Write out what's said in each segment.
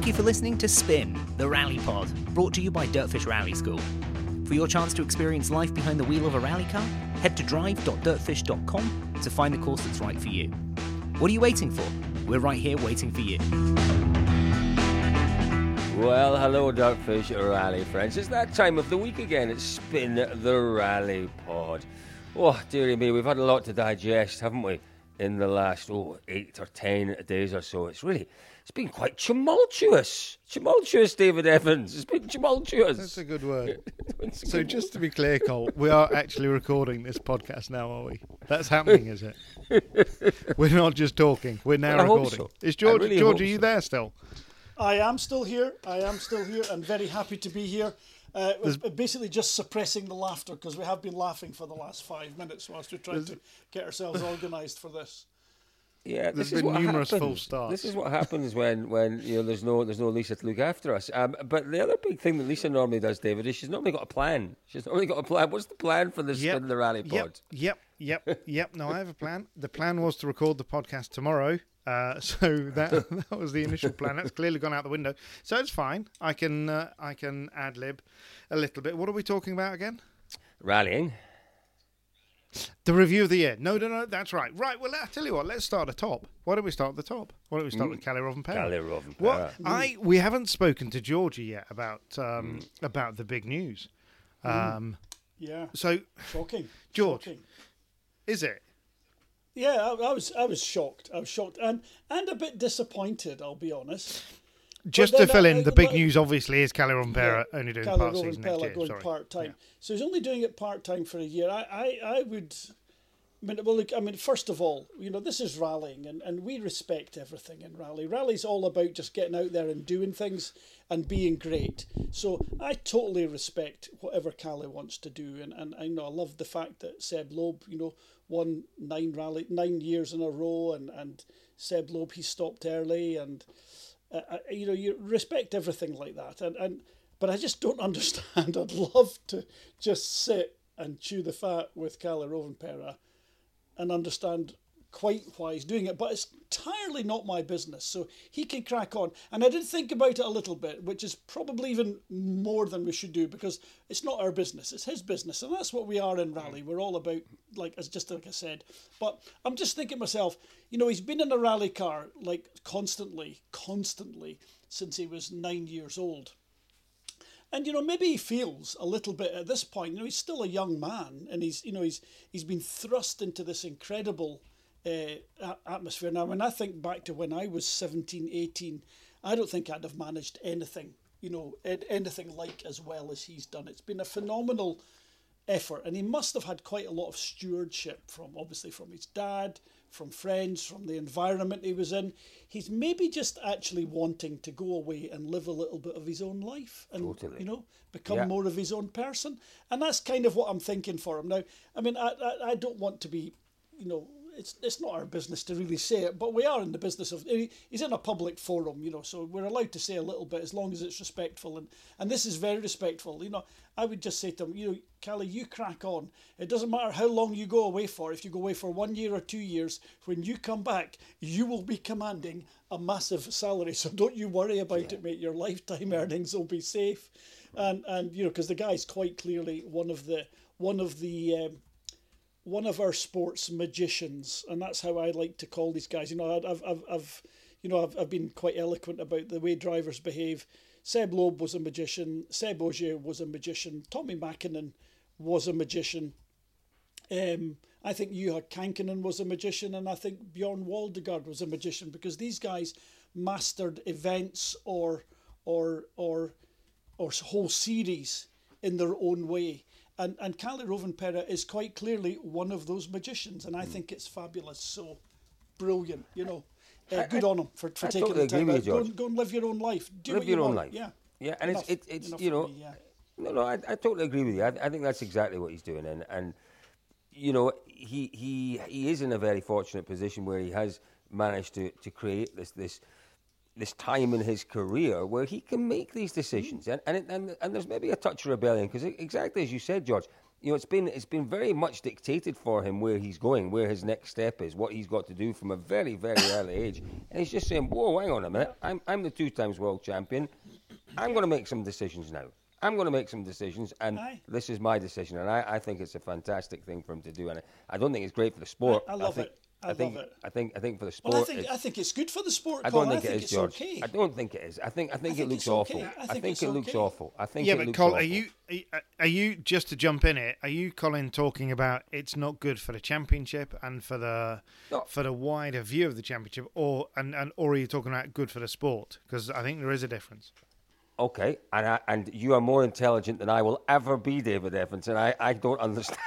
Thank you for listening to Spin, the Rally Pod, brought to you by Dirtfish Rally School. For your chance to experience life behind the wheel of a rally car, head to drive.dirtfish.com to find the course that's right for you. What are you waiting for? We're right here waiting for you. Well, hello, Dirtfish Rally friends. It's that time of the week again. It's Spin the Rally Pod. Oh, dearie me, we've had a lot to digest, haven't we, in the last, oh, eight or ten days or so. It's really, it's been quite tumultuous. Tumultuous, David Evans. It's been tumultuous. That's a good word. A So good just to be clear, Cole, we are actually recording this podcast now, are we? That's happening, is it? We're not just talking. We're now I hope recording. so. Is George? really George, are you so. there still? I am still here. I am still here and very happy to be here. Uh, we're basically just suppressing the laughter because we have been laughing for the last five minutes whilst we're trying to get ourselves organised for this. Yeah, There's this is been what numerous full happens. starts. This is what happens when, when you know there's no there's no Lisa to look after us. Um, but the other big thing that Lisa normally does, David, is she's normally got a plan. She's normally got a plan. What's the plan for this spin the rally pod? Yep. Yep. Yep. Yep. No, I have a plan. The plan was to record the podcast tomorrow. Uh, so that that was the initial plan. That's clearly gone out the window. So it's fine. I can uh, I can ad lib a little bit. What are we talking about again? Rallying. The review of the year. No, no, no. That's right. Right. Well, I'll tell you what. Let's start at the top. Why don't we start at the top? Why don't we start with Kalle Rovanperä? Kalle Rovanperä. What I we haven't spoken to Georgie yet about um, Mm. about the big news. Um, Yeah, so shocking. George. Shocking. is it? Yeah, I, I was I was shocked. I was shocked and and a bit disappointed. I'll be honest. Just to fill in, the big news obviously is Kalle Rovanperä only doing Kalle part season next year. going Sorry. part time. So he's only doing it part time for a year. I, I, I would. I mean, well, look, I mean, first of all, you know, this is rallying, and, and we respect everything in rally. Rally's all about just getting out there and doing things and being great. So I totally respect whatever Kalle wants to do, and, and I know I love the fact that Seb Loeb, you know, won nine rally nine years in a row, and and Seb Loeb he stopped early, and uh, uh, you know you respect everything like that. And and but I just don't understand. I'd love to just sit and chew the fat with Kalle Rovanperä and understand quite why he's doing it but it's entirely not my business so he can crack on. And I did think about it a little bit which is probably even more than we should do because it's not our business it's his business and that's what we are in rally. We're all about like as just like I said. But I'm just thinking myself you know he's been in a rally car like constantly constantly since he was 9 years old. And you know maybe he feels a little bit at this point you know he's still a young man and he's you know he's he's been thrust into this incredible uh, atmosphere. Now when i think back to when i was 17 18 i don't think i'd have managed anything you know anything like as well as he's done. It's been a phenomenal effort and he must have had quite a lot of stewardship from obviously from his dad from friends from the environment he was in. He's maybe just actually wanting to go away and live a little bit of his own life and Totally. you know become Yeah. more of his own person. And that's kind of what i'm thinking for him. Now i mean i i, I don't want to be you know it's it's not our business to really say it, but we are in the business of. He's in a public forum, you know, so we're allowed to say a little bit as long as it's respectful, and and this is very respectful. You know, I would just say to him, you know, Kalle, you crack on. It doesn't matter how long you go away for. If you go away for one year or two years, when you come back, you will be commanding a massive salary. So don't you worry about it, mate. Your lifetime earnings will be safe, and and you know, because the guy's quite clearly one of the one of the um, one of our sports magicians, and that's how I like to call these guys. You know, I've, I've, I've, you know, I've, I've been quite eloquent about the way drivers behave. Seb Loeb was a magician. Seb Ogier was a magician. Tommy Mäkinen was a magician. Um, I think Juha Kankkunen was a magician, and I think Bjorn Waldegard was a magician because these guys mastered events or or or or whole series in their own way. And and Kalle Rovanperä is quite clearly one of those magicians, and I think it's fabulous. So brilliant, you know. Uh, good on him for, for I taking totally the time out. Go, and, go and live your own life. Do Live your you own want. life. Yeah. Yeah, and Enough- it's, it, it's you know, me, yeah. no, no, I, I totally agree with you. I, I think that's exactly what he's doing, and and you know, he he he is in a very fortunate position where he has managed to to create this this this time in his career where he can make these decisions, mm-hmm. and and it, and, and there's maybe a touch of rebellion because exactly as you said, George. You know, it's been it's been very much dictated for him where he's going, where his next step is, what he's got to do from a very very early age, and he's just saying, "Whoa, hang on a minute! I'm I'm the two times world champion. I'm going to make some decisions now. I'm going to make some decisions, and Aye. this is my decision. And I, I think it's a fantastic thing for him to do. And I, I don't think it's great for the sport. I love think, it. I think, love it. I think, I think for the sport, Well, I think it's- I think it's good for the sport. I don't think it is, it's George. okay. I don't think it is. I think, I think, think it looks it's okay. awful. I think think it's it looks okay. awful. I think Yeah, it but looks Col, awful. are you are you just to jump in it? Are you, Colin, talking about it's not good for the championship and for the No. for the wider view of the championship, or and, and or are you talking about good for the sport? Because I think there is a difference. Okay, and I, and you are more intelligent than I will ever be, David Evans, and I, I don't understand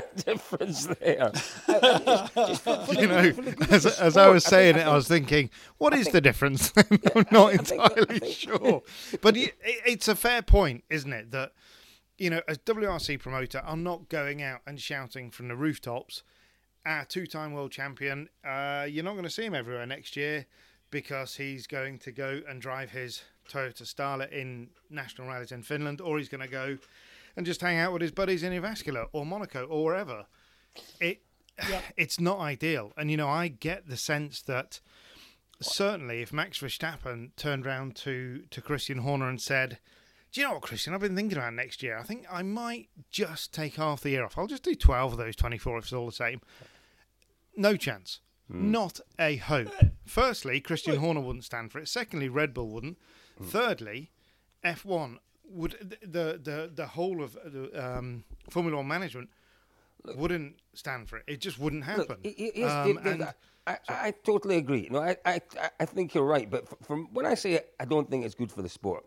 difference there. You know, as, as I was saying it, I was thinking, what is the difference? I'm not think- entirely think- sure. But it, it- it's a fair point, isn't it? That you know, as WRC promoter, I'm not going out and shouting from the rooftops. Our two-time world champion, uh, you're not going to see him everywhere next year because he's going to go and drive his Toyota Starlet in national rallies in Finland, or he's going to go and just hang out with his buddies in Jyväskylä or Monaco or wherever. It it's not ideal, and you know I get the sense that certainly if Max Verstappen turned round to to Christian Horner and said, "Do you know what, Christian? I've been thinking about next year. I think I might just take half the year off. I'll just do twelve of those twenty-four if it's all the same." No chance. Hmm. Not a hope. Firstly, Christian Horner wouldn't stand for it. Secondly, Red Bull wouldn't. Hmm. Thirdly, F1 would the the the whole of the um, Formula One management wouldn't stand for it. It just wouldn't happen. Look, he- here's Um, Dave, and- I, I, totally agree. No, I, I, I think you're right. But from when I say I don't think it's good for the sport,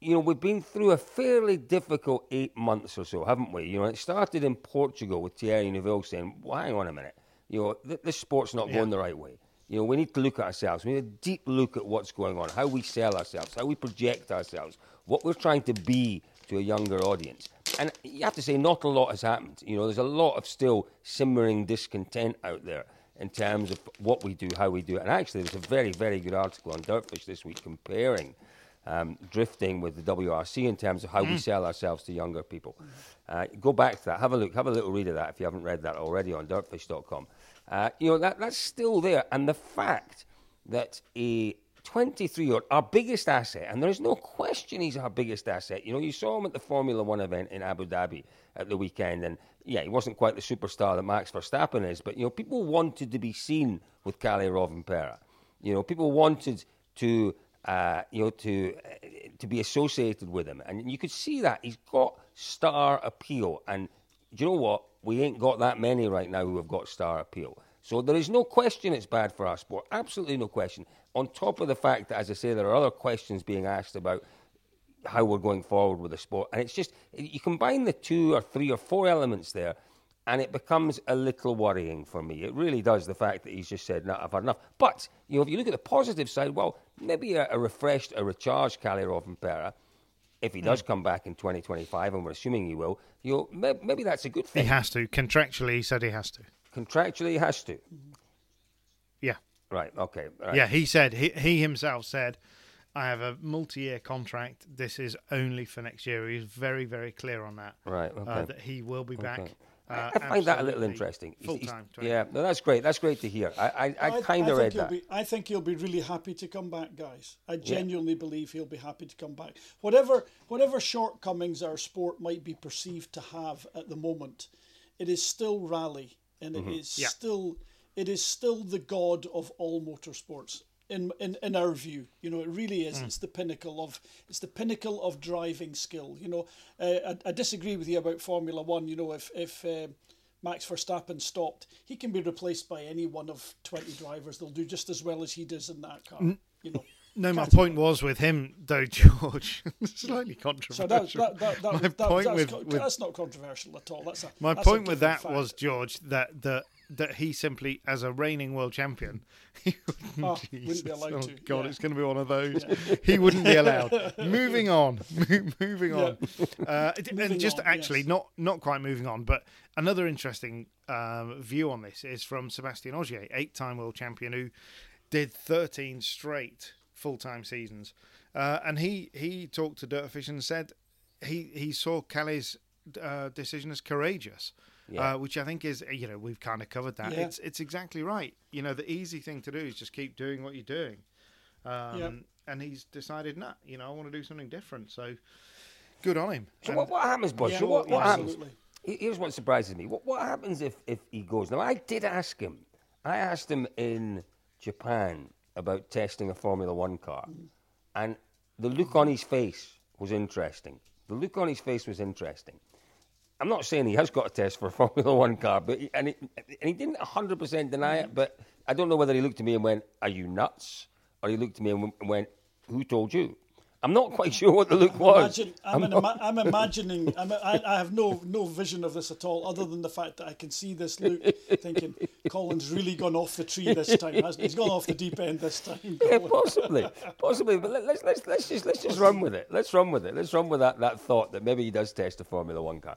you know, we've been through a fairly difficult eight months or so, haven't we? You know, it started in Portugal with Thierry Neuville saying, well, "Hang on a minute, you know, th- this sport's not going the right way." You know, we need to look at ourselves. We need a deep look at what's going on, how we sell ourselves, how we project ourselves, what we're trying to be to a younger audience. And you have to say, not a lot has happened. You know, there's a lot of still simmering discontent out there in terms of what we do, how we do it. And actually, there's a very, very good article on Dirtfish this week comparing um, drifting with the WRC in terms of how we sell ourselves to younger people. Uh, go back to that. Have a look. Have a little read of that if you haven't read that already on dirtfish.com. Uh, you know, that, that's still there. And the fact that a 23 year old, our biggest asset, and there's no question he's our biggest asset. You know, you saw him at the Formula One event in Abu Dhabi at the weekend, and yeah, he wasn't quite the superstar that Max Verstappen is, but you know, people wanted to be seen with Kalle Rovanperä. You know, people wanted to, uh, you know, to uh, to be associated with him, and you could see that he's got star appeal. And you know what? We ain't got that many right now who have got star appeal. So there is no question it's bad for our sport. Absolutely no question. On top of the fact that, as I say, there are other questions being asked about how we're going forward with the sport. And it's just, you combine the two or three or four elements there, and it becomes a little worrying for me. It really does, the fact that he's just said, no, I've had enough. But, you know, if you look at the positive side, well, maybe a, a refreshed, a recharged Kalle Rovanperä, if he hmm. does come back in 2025, and we're assuming he will, you know, may, maybe that's a good thing. he has to contractually. He said he has to. Contractually, he has to. Yeah. Right, okay. right. Yeah, he said he he himself said, "I have a multi-year contract. This is only for next year." He's very very clear on that. Right, Uh, okay. that he will be back. Okay. Uh, I find that a little interesting. Full he's- time. Yeah, no, that's great. That's great to hear. I, I, I kind of think read he'll that. Be, I think he'll be really happy to come back, guys. I genuinely believe he'll be happy to come back. Whatever whatever shortcomings our sport might be perceived to have at the moment, it is still rally, and Mm-hmm. it is Yeah. still it is still the god of all motorsports. in in in our view. You know, it really is. It's the pinnacle of it's the pinnacle of driving skill. You know, uh, I, I disagree with you about Formula One. You know, if if uh, Max Verstappen stopped, he can be replaced by any one of twenty drivers. They'll do just as well as he does in that car. You know. No, my point was with him though, George. Slightly So controversial. that, that, that, that, my point that's, with, co- with that's not controversial at all. That's a, my that's point with that fact. was George that that that he simply, as a reigning world champion, he wouldn't, Oh, wouldn't be allowed oh to, God, yeah. it's going to be one of those. He wouldn't be allowed. moving on, moving on, uh, and just on, actually yes. not not quite moving on, but another interesting um, view on this is from Sebastian Ogier, eight-time world champion who did 13 straight full-time seasons, uh, and he he talked to Dirtfish and said he he saw Kalle's uh, decision as courageous. Yeah. Uh, which I think is, you know, we've kind of covered that. Yeah. It's it's exactly right. You know, the easy thing to do is just keep doing what you're doing. Um, Yeah. And he's decided, nah, you know, I want to do something different. So good on him. So And- what, what happens, Bud? Yeah, so what, what happens? Here's what surprises me. What, what happens if, if he goes? Now, I did ask him. I asked him in Japan about testing a Formula One car, mm. and the look on his face was interesting. The look on his face was interesting. I'm not saying he has got a test for a Formula One car, but he, and, he, and he didn't 100% deny it. Mm. But I don't know whether he looked at me and went, "Are you nuts?" or he looked at me and went, "Who told you?" I'm not quite sure what the look was. Imagine, I'm, ima- I'm imagining. I'm I, I have no no vision of this at all, other than the fact that I can see this look, thinking Colin's really gone off the tree this time, hasn't he? He's gone off the deep end this time. Yeah, possibly, possibly. But let, let's let's let's just let's just run with it. Let's run with it. Let's run with that, that thought that maybe he does test a Formula One car.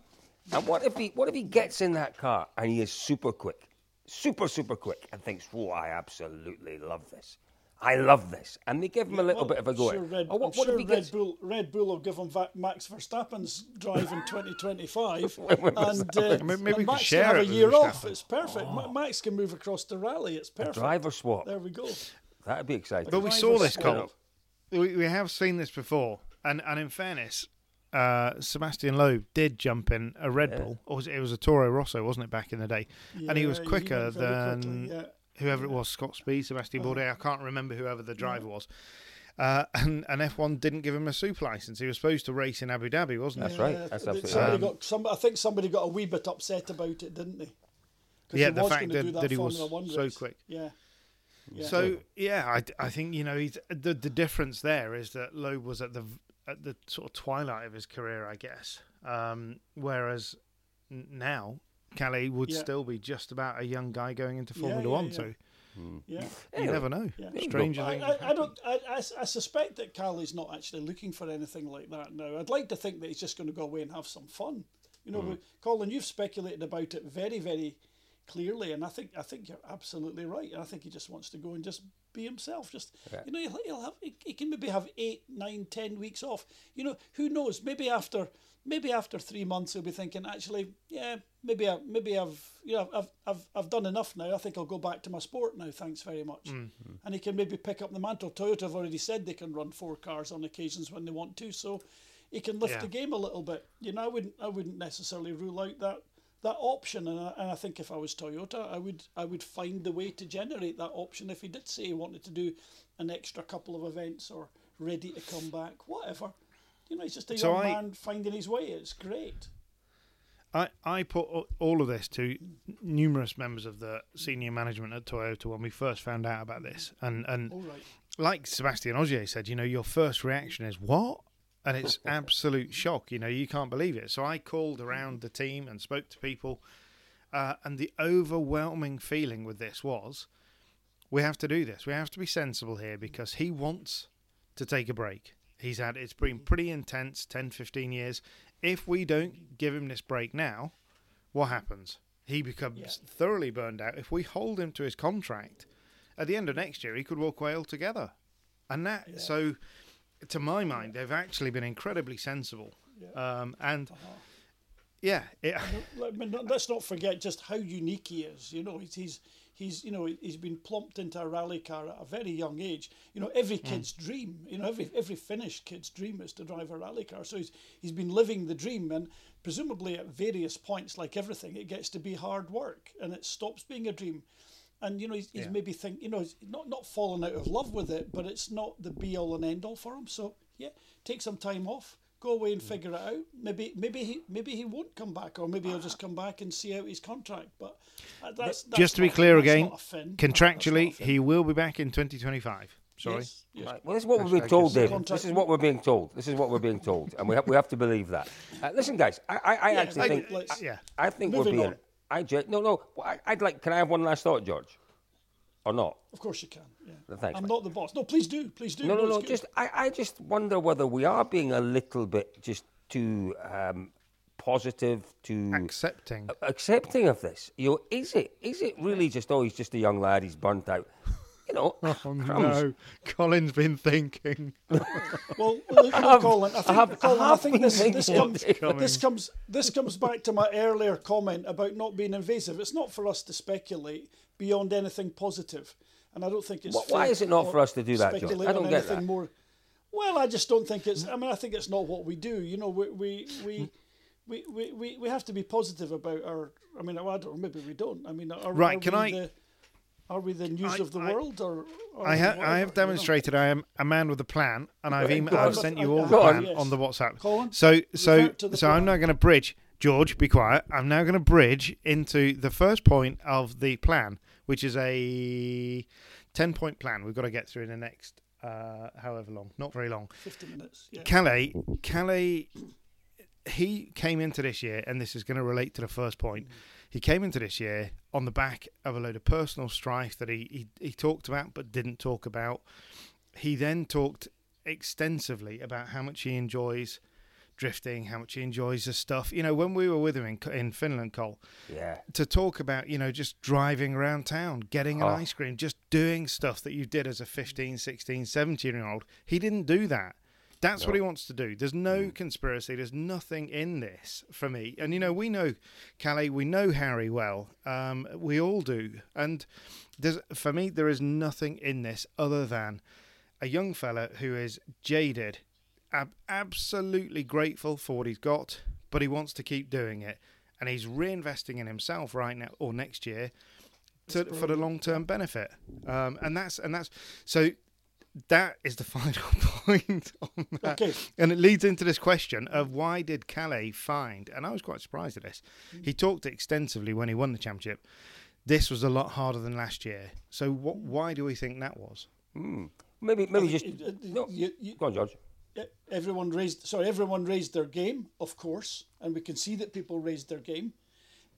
And what if he what if he gets in that car and he is super quick, super super quick, and thinks, "Whoa, I absolutely love this. I love this," and they give him a little Well, bit of a go. Sure. Red, Or what, I'm what sure Red gets? Bull, Red Bull will give him Va- Max Verstappen's drive in 2025, and, uh, Maybe- maybe we and Max share can have it a year off. It's perfect. Ma- Max can move across the rally. It's perfect. Driver swap. There we go. That'd be exciting. But we saw this, swap. Colin. We, we have seen this before. And, and in fairness, uh, Sebastian Loeb did jump in a Red Bull, or was it, it was a Toro Rosso, wasn't it, back in the day? and he was Yeah, he quicker than quickly, yeah. Whoever it was, Scott Speed, Sebastian Bourdais. I can't remember whoever the driver was. Uh, and, and F1 didn't give him a super license. He was supposed to race in Abu Dhabi, wasn't That's he? right. Yeah, That's absolutely somebody right. got some. I think somebody got a wee bit upset about it, didn't they? Yeah, he the was fact gonna that- that he was so quick. Yeah. yeah. So yeah, I, I think you know he's the the difference there is that Loeb was at the at the sort of twilight of his career, I guess. Um, whereas now Kalle would Yeah. still be just about a young guy going into Formula yeah, One. yeah. So yeah. you Anyway, never know. Yeah. Stranger I, things. I, I don't. I, I, I suspect that Kalle's not actually looking for anything like that now. I'd like to think that he's just going to go away and have some fun. You know, Mm. Colin, you've speculated about it very, very clearly, and I think I think you're absolutely right. And I think he just wants to go and just be himself. Just you know, he'll, he'll have he, he can maybe have eight, nine, ten weeks off. You know, who knows? Maybe after maybe after three months he'll be thinking, actually, yeah, maybe I maybe I've you know I've I've I've done enough now. I think I'll go back to my sport now. Thanks very much. Mm-hmm. And he can maybe pick up the mantle. Toyota have already said they can run four cars on occasions when they want to, so he can lift Yeah. the game a little bit. You know, I wouldn't I wouldn't necessarily rule out that that option, and I, and I think if I was Toyota, I would I would find the way to generate that option if he did say he wanted to do an extra couple of events or ready to come back, whatever. You know, he's just a So young I- man finding his way. It's great. I, I put all of this to numerous members of the senior management at Toyota when we first found out about this, and and right. like Sebastian Ogier said, you know, your first reaction is what? And it's absolute shock. You know, you can't believe it. So I called around the team and spoke to people, uh, and the overwhelming feeling with this was, we have to do this. We have to be sensible here because he wants to take a break. He's had it's been pretty intense 10, 15 years. If we don't give him this break now, what happens? He becomes Yeah. thoroughly burned out. If we hold him to his contract, at the end of next year, he could walk away altogether. And that, so, to my mind, they've actually been incredibly sensible. Um, and yeah, it, I mean, not- let's not forget just how unique he is. You know, he's, he's he's you know he's been plumped into a rally car at a very young age. You know, every kid's dream. You know, every every Finnish kid's dream is to drive a rally car. So he's he's been living the dream, and presumably at various points, like everything, it gets to be hard work, and it stops being a dream. And you know he's, he's Yeah. maybe think you know he's not not fallen out of love with it, but it's not the be all and end all for him. So yeah, take some time off, go away and figure it out. Maybe maybe he maybe he won't come back, or maybe he'll just come back and see out his contract. But uh, that's, that's Just to be clear again, not a fin. That's not a contractually, he will be back in 2025. Sorry. Yes, yes. Right. Well, this is what we're being told, David. This is what we're being told. This is what we're being told, and we have, we have to believe that. Uh, listen, guys, I, I, I Yeah, actually I- think let's- Yeah. I think we're Moving being. on. I ge- no no. I, I'd like. Can I have one last thought, George? Or not? Of course you can. Yeah. Thanks, I'm mate. not the boss. No, please do. Please do. No, no, it's no. Just I, I just wonder whether we are being a little bit just too um, positive, too Accepting. accepting of this. You know, is it is it really just oh he's just a young lad, he's burnt out. You know, Oh no, Colin's been thinking. Well, look, look, Colin, I think, have- Colin, I I think this, this, comes, this comes this comes back to my earlier comment about not being invasive. It's not for us to speculate beyond anything positive, and I don't think it's. Wh- why is it not for us to do that, John? speculate I don't on get anything that. More. Well, I just don't think it's. I mean, I think it's not what we do. You know, we we we. We, we, we, we have to be positive about our. I mean, I don't. know, Maybe we don't. I mean, are, Right, Are can we I- The, are we the news I- of the I- world, or? or I, ha- whatever, I have demonstrated I am a man with a plan, and I've, emailed, on. I've sent you all Go the on. plan Yes. on the WhatsApp. Colin, So, so, revert to the so I'm plan. now going to bridge. George, be quiet. I'm now going to bridge into the first point of the plan, which is a ten-point plan. We've got to get through in the next, uh, however long, not very long. Fifty minutes. Yeah. Kalle, Kalle, he came into this year, and this is going to relate to the first point. He came into this year on the back of a load of personal strife that he, he, he talked about but didn't talk about. He then talked extensively about how much he enjoys drifting, how much he enjoys the stuff. You know, when we were with him in, in Finland, Cole, Yeah. to talk about, you know, just driving around town, getting an Oh. ice cream, just doing stuff that you did as a 15, 16, 17 year old. He didn't do that. That's what he wants to do. There's no conspiracy. There's nothing in this for me. And, you know, we know Kalle, we know Harry well. Um, we all do. And there's, for me, there is nothing in this other than a young fella who is jaded, ab- absolutely grateful for what he's got, but he wants to keep doing it. And he's reinvesting in himself right now or next year to, for the long term benefit. Um, and that's and that's so that is the final point on that. Okay. And it leads into this question of why did Kalle find, and I was quite surprised at this, he talked extensively when he won the championship. This was a lot harder than last year. So what, why do we think that was? Maybe maybe I just think, uh, uh, no. you- you- Go on, George. Everyone raised sorry everyone raised their game of course and we can see that people raised their game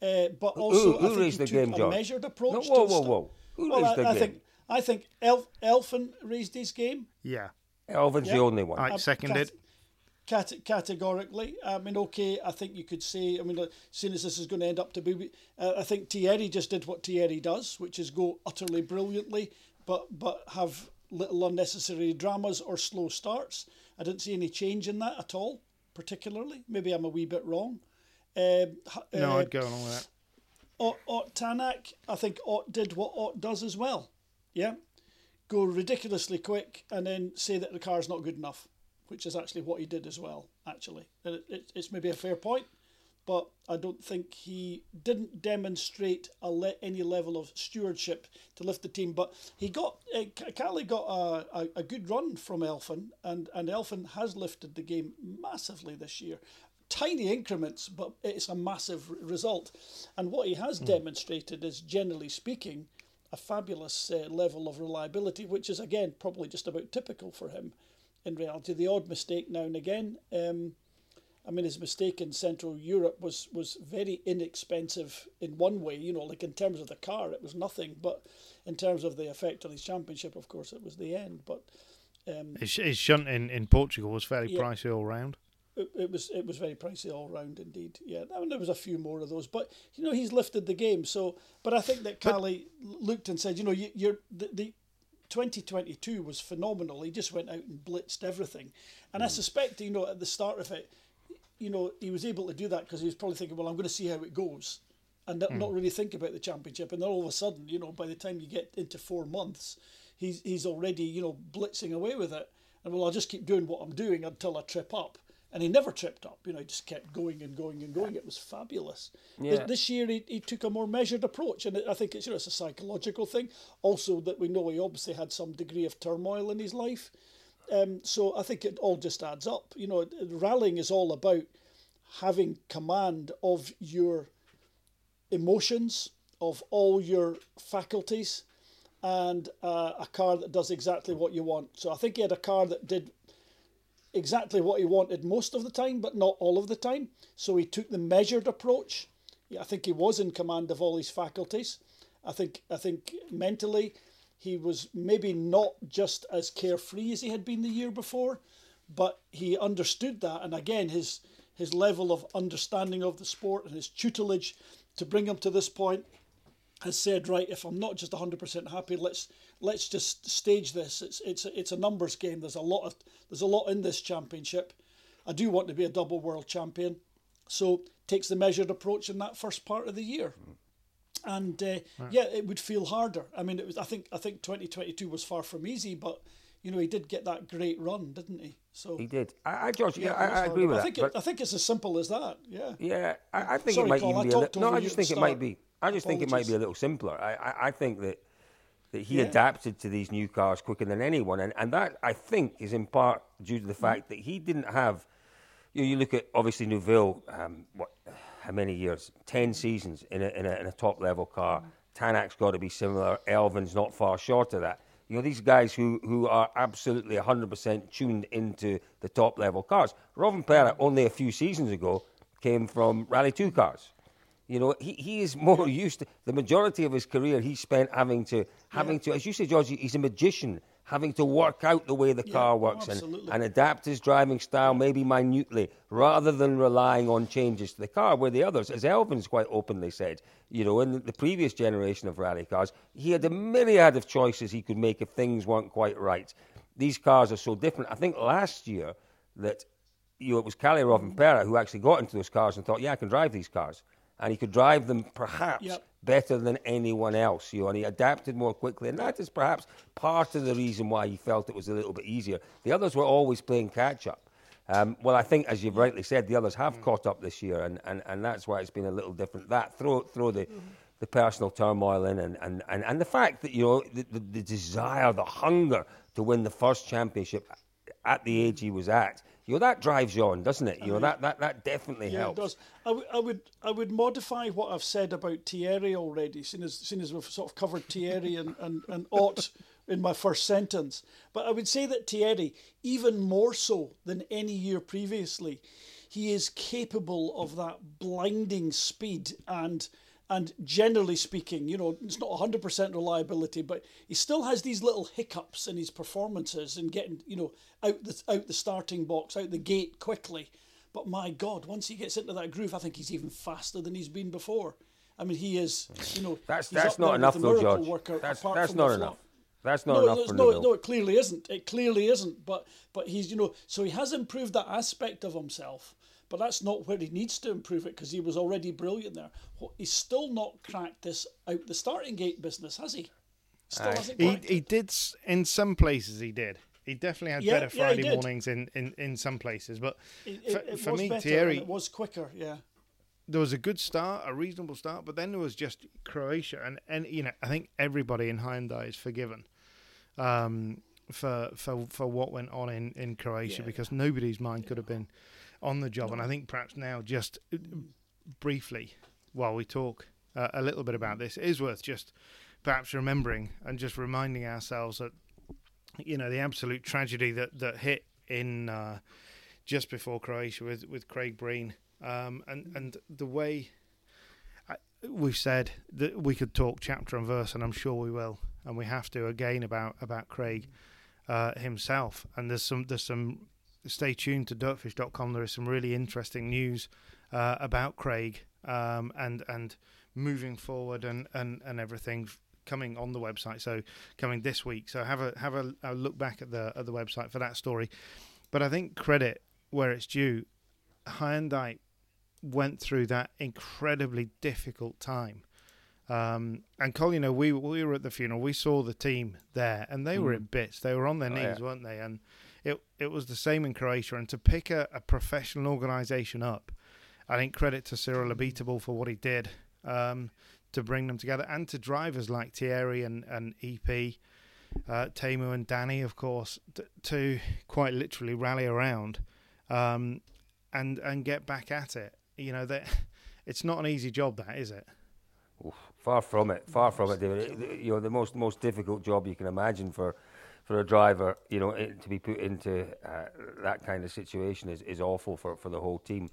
uh, but also who I think raised he their took game, a George? measured approach No, to whoa, the whoa, whoa. Who well, raised I, their I game? think I think Elf, Elfyn raised his game Yeah. Elfyn's the only one. I seconded. cat- cat- categorically. I mean, okay, I think you could say, I mean, seeing as this is going to end up to be, uh, I think Thierry just did what Thierry does, which is go utterly brilliantly, but but have little unnecessary dramas or slow starts. I didn't see any change in that at all, particularly. Maybe I'm a wee bit wrong. Um, No, uh, I'd go along with that. Ott, Ott Tanak, I think Ott did what Ott does as well. Yeah, go ridiculously quick and then say that the car's not good enough, which is actually what he did as well. Actually, and it, it, it's maybe a fair point, but I don't think he didn't demonstrate a le- any level of stewardship to lift the team. But he got uh, Kalle got a, a, a good run from Elfyn, and and Elfyn has lifted the game massively this year tiny increments, but it's a massive result. And what he has demonstrated is, generally speaking, a fabulous uh, level of reliability, which is again probably just about typical for him. In reality, the odd mistake now and again. Um, I mean, his mistake in Central Europe was was very inexpensive in one way. You know, like in terms of the car, it was nothing, but in terms of the effect on his championship, of course, it was the end. But um, His, his shunt in, in Portugal was fairly Yeah. pricey all round. It, it was it was very pricey all round indeed. Yeah, I mean, there was a few more of those, but you know he's lifted the game. So, but I think that Kalle looked and said, you know, you, you're the, the 2022 was phenomenal. He just went out and blitzed everything, and I mm. suspect you know at the start of it, you know he was able to do that because he was probably thinking, well, I'm going to see how it goes, and not, not mm. really think about the championship. And then all of a sudden, you know, by the time you get into four months, he's he's already you know blitzing away with it. And well, I'll just keep doing what I'm doing until I trip up. And he never tripped up. You know, he just kept going and going and going. It was fabulous. Yeah. This year he, he took a more measured approach, and I think it's you know it's a psychological thing. Also, that we know he obviously had some degree of turmoil in his life. Um, so I think it all just adds up. You know, rallying is all about having command of your emotions, of all your faculties, and uh, a car that does exactly what you want. So I think he had a car that did exactly what he wanted most of the time, but not all of the time. So he took the measured approach. I think he was in command of all his faculties. I think I think mentally he was maybe not just as carefree as he had been the year before, but he understood that. And again, his his level of understanding of the sport and his tutelage to bring him to this point has said, right, if I'm not just 100% happy, let's let's just stage this. It's it's a, it's a numbers game. There's a lot of there's a lot in this championship. I do want to be a double world champion, so takes the measured approach in that first part of the year. And uh, yeah, it would feel harder. I mean, it was. I think I think 2022 was far from easy, but you know he did get that great run, didn't he? So He did. I, I George, yeah, I, I agree with I that. think it, I think it's as simple as that. Yeah. Yeah, I, I think Sorry, it might Paul, I even be. A no, I just think it might be. I just think it might be a little simpler. I, I, I think that that he Yeah. adapted to these new cars quicker than anyone, and, and that I think is in part due to the Mm. fact that he didn't have. You, know, you look at obviously Neuville, um, what how many years? Ten seasons in a in a, in a top level car. Tanak's got to be similar. Elfyn's not far short of that. You know, these guys who, who are absolutely 100% tuned into the top level cars. Rovanperä, only a few seasons ago, came from Rally 2 cars. You know, he, he is more used to the majority of his career he spent having to having to as you say, George, he's a magician, having to work out the way the Yeah, car oh, works and, and adapt his driving style maybe minutely, rather than relying on changes to the car. Where the others, as Elfyn's quite openly said, you know, in the previous generation of rally cars, he had a myriad of choices he could make if things weren't quite right. These cars are so different. I think last year that you know, it was Kalle Rovanperä who actually got into those cars and thought, yeah, I can drive these cars. And he could drive them perhaps Yep. better than anyone else, you know, and he adapted more quickly. And that is perhaps part of the reason why he felt it was a little bit easier. The others were always playing catch up. Um, well, I think, as you've rightly said, the others have caught up this year, and, and, and that's why it's been a little different. That throw throw the the personal turmoil in, and, and, and, and the fact that you know the, the, the desire, the hunger to win the first championship at the age he was at, you know that drives you on, doesn't it? You know that that, that definitely Yeah, helps. it does. I, w- I would I would modify what I've said about Thierry already, seeing as, seeing as we've sort of covered Thierry and, and, and Ott in my first sentence. But I would say that Thierry, even more so than any year previously, he is capable of that blinding speed and and generally speaking, you know, it's not 100% reliability, but he still has these little hiccups in his performances and getting, you know, out the out the starting box, out the gate quickly. But my God, once he gets into that groove, I think he's even faster than he's been before. I mean, he is, you know, That's he's that's not enough, though, George. worker, That's that's not enough. flop. That's not no, enough no, Neville. no, it clearly isn't. It clearly isn't. But but he's you know, so he has improved that aspect of himself. But that's not where he needs to improve it because he was already brilliant there. He's still not cracked this out the starting gate business, has he? Still hasn't He he did in some places. He did. He definitely had Yeah, better Friday did. mornings in, in, in some places. But It, for, it, for was me, Thierry, it was quicker. Yeah. there was a good start, a reasonable start, but then there was just Croatia, and, and you know I think everybody in Hyundai is forgiven um, for for for what went on in in Croatia Yeah. because nobody's mind could have been on the job, and I think perhaps now just uh, briefly while we talk uh, a little bit about this, it is worth just perhaps remembering and just reminding ourselves that you know the absolute tragedy that that hit in uh, just before Croatia with with Craig Breen um, and and the way I, we've said that we could talk chapter and verse, and I'm sure we will, and we have to again about about Craig uh, himself. And there's some there's some stay tuned to dirtfish.com. There is some really interesting news uh, about Craig um, and and moving forward and and and everything coming on the website. So coming this week. So have a have a, a look back at the at the website for that story. But I think credit where it's due. Hyundai went through that incredibly difficult time Um, and Colin, you know, we we were at the funeral. We saw the team there, and they were in bits. They were on their Oh, knees, yeah. weren't they? And it it was the same in Croatia. And to pick a, a professional organisation up, I think credit to Cyril Abiteboul for what he did um, to bring them together, and to drivers like Thierry and and EP, uh, Teemu and Danny, of course, t- to quite literally rally around, um, and and get back at it. You know that it's not an easy job, that is it? Oof, far from it. Far from it, David. You know, the most most difficult job you can imagine for for a driver, you know, it, to be put into uh, that kind of situation is, is awful for, for the whole team.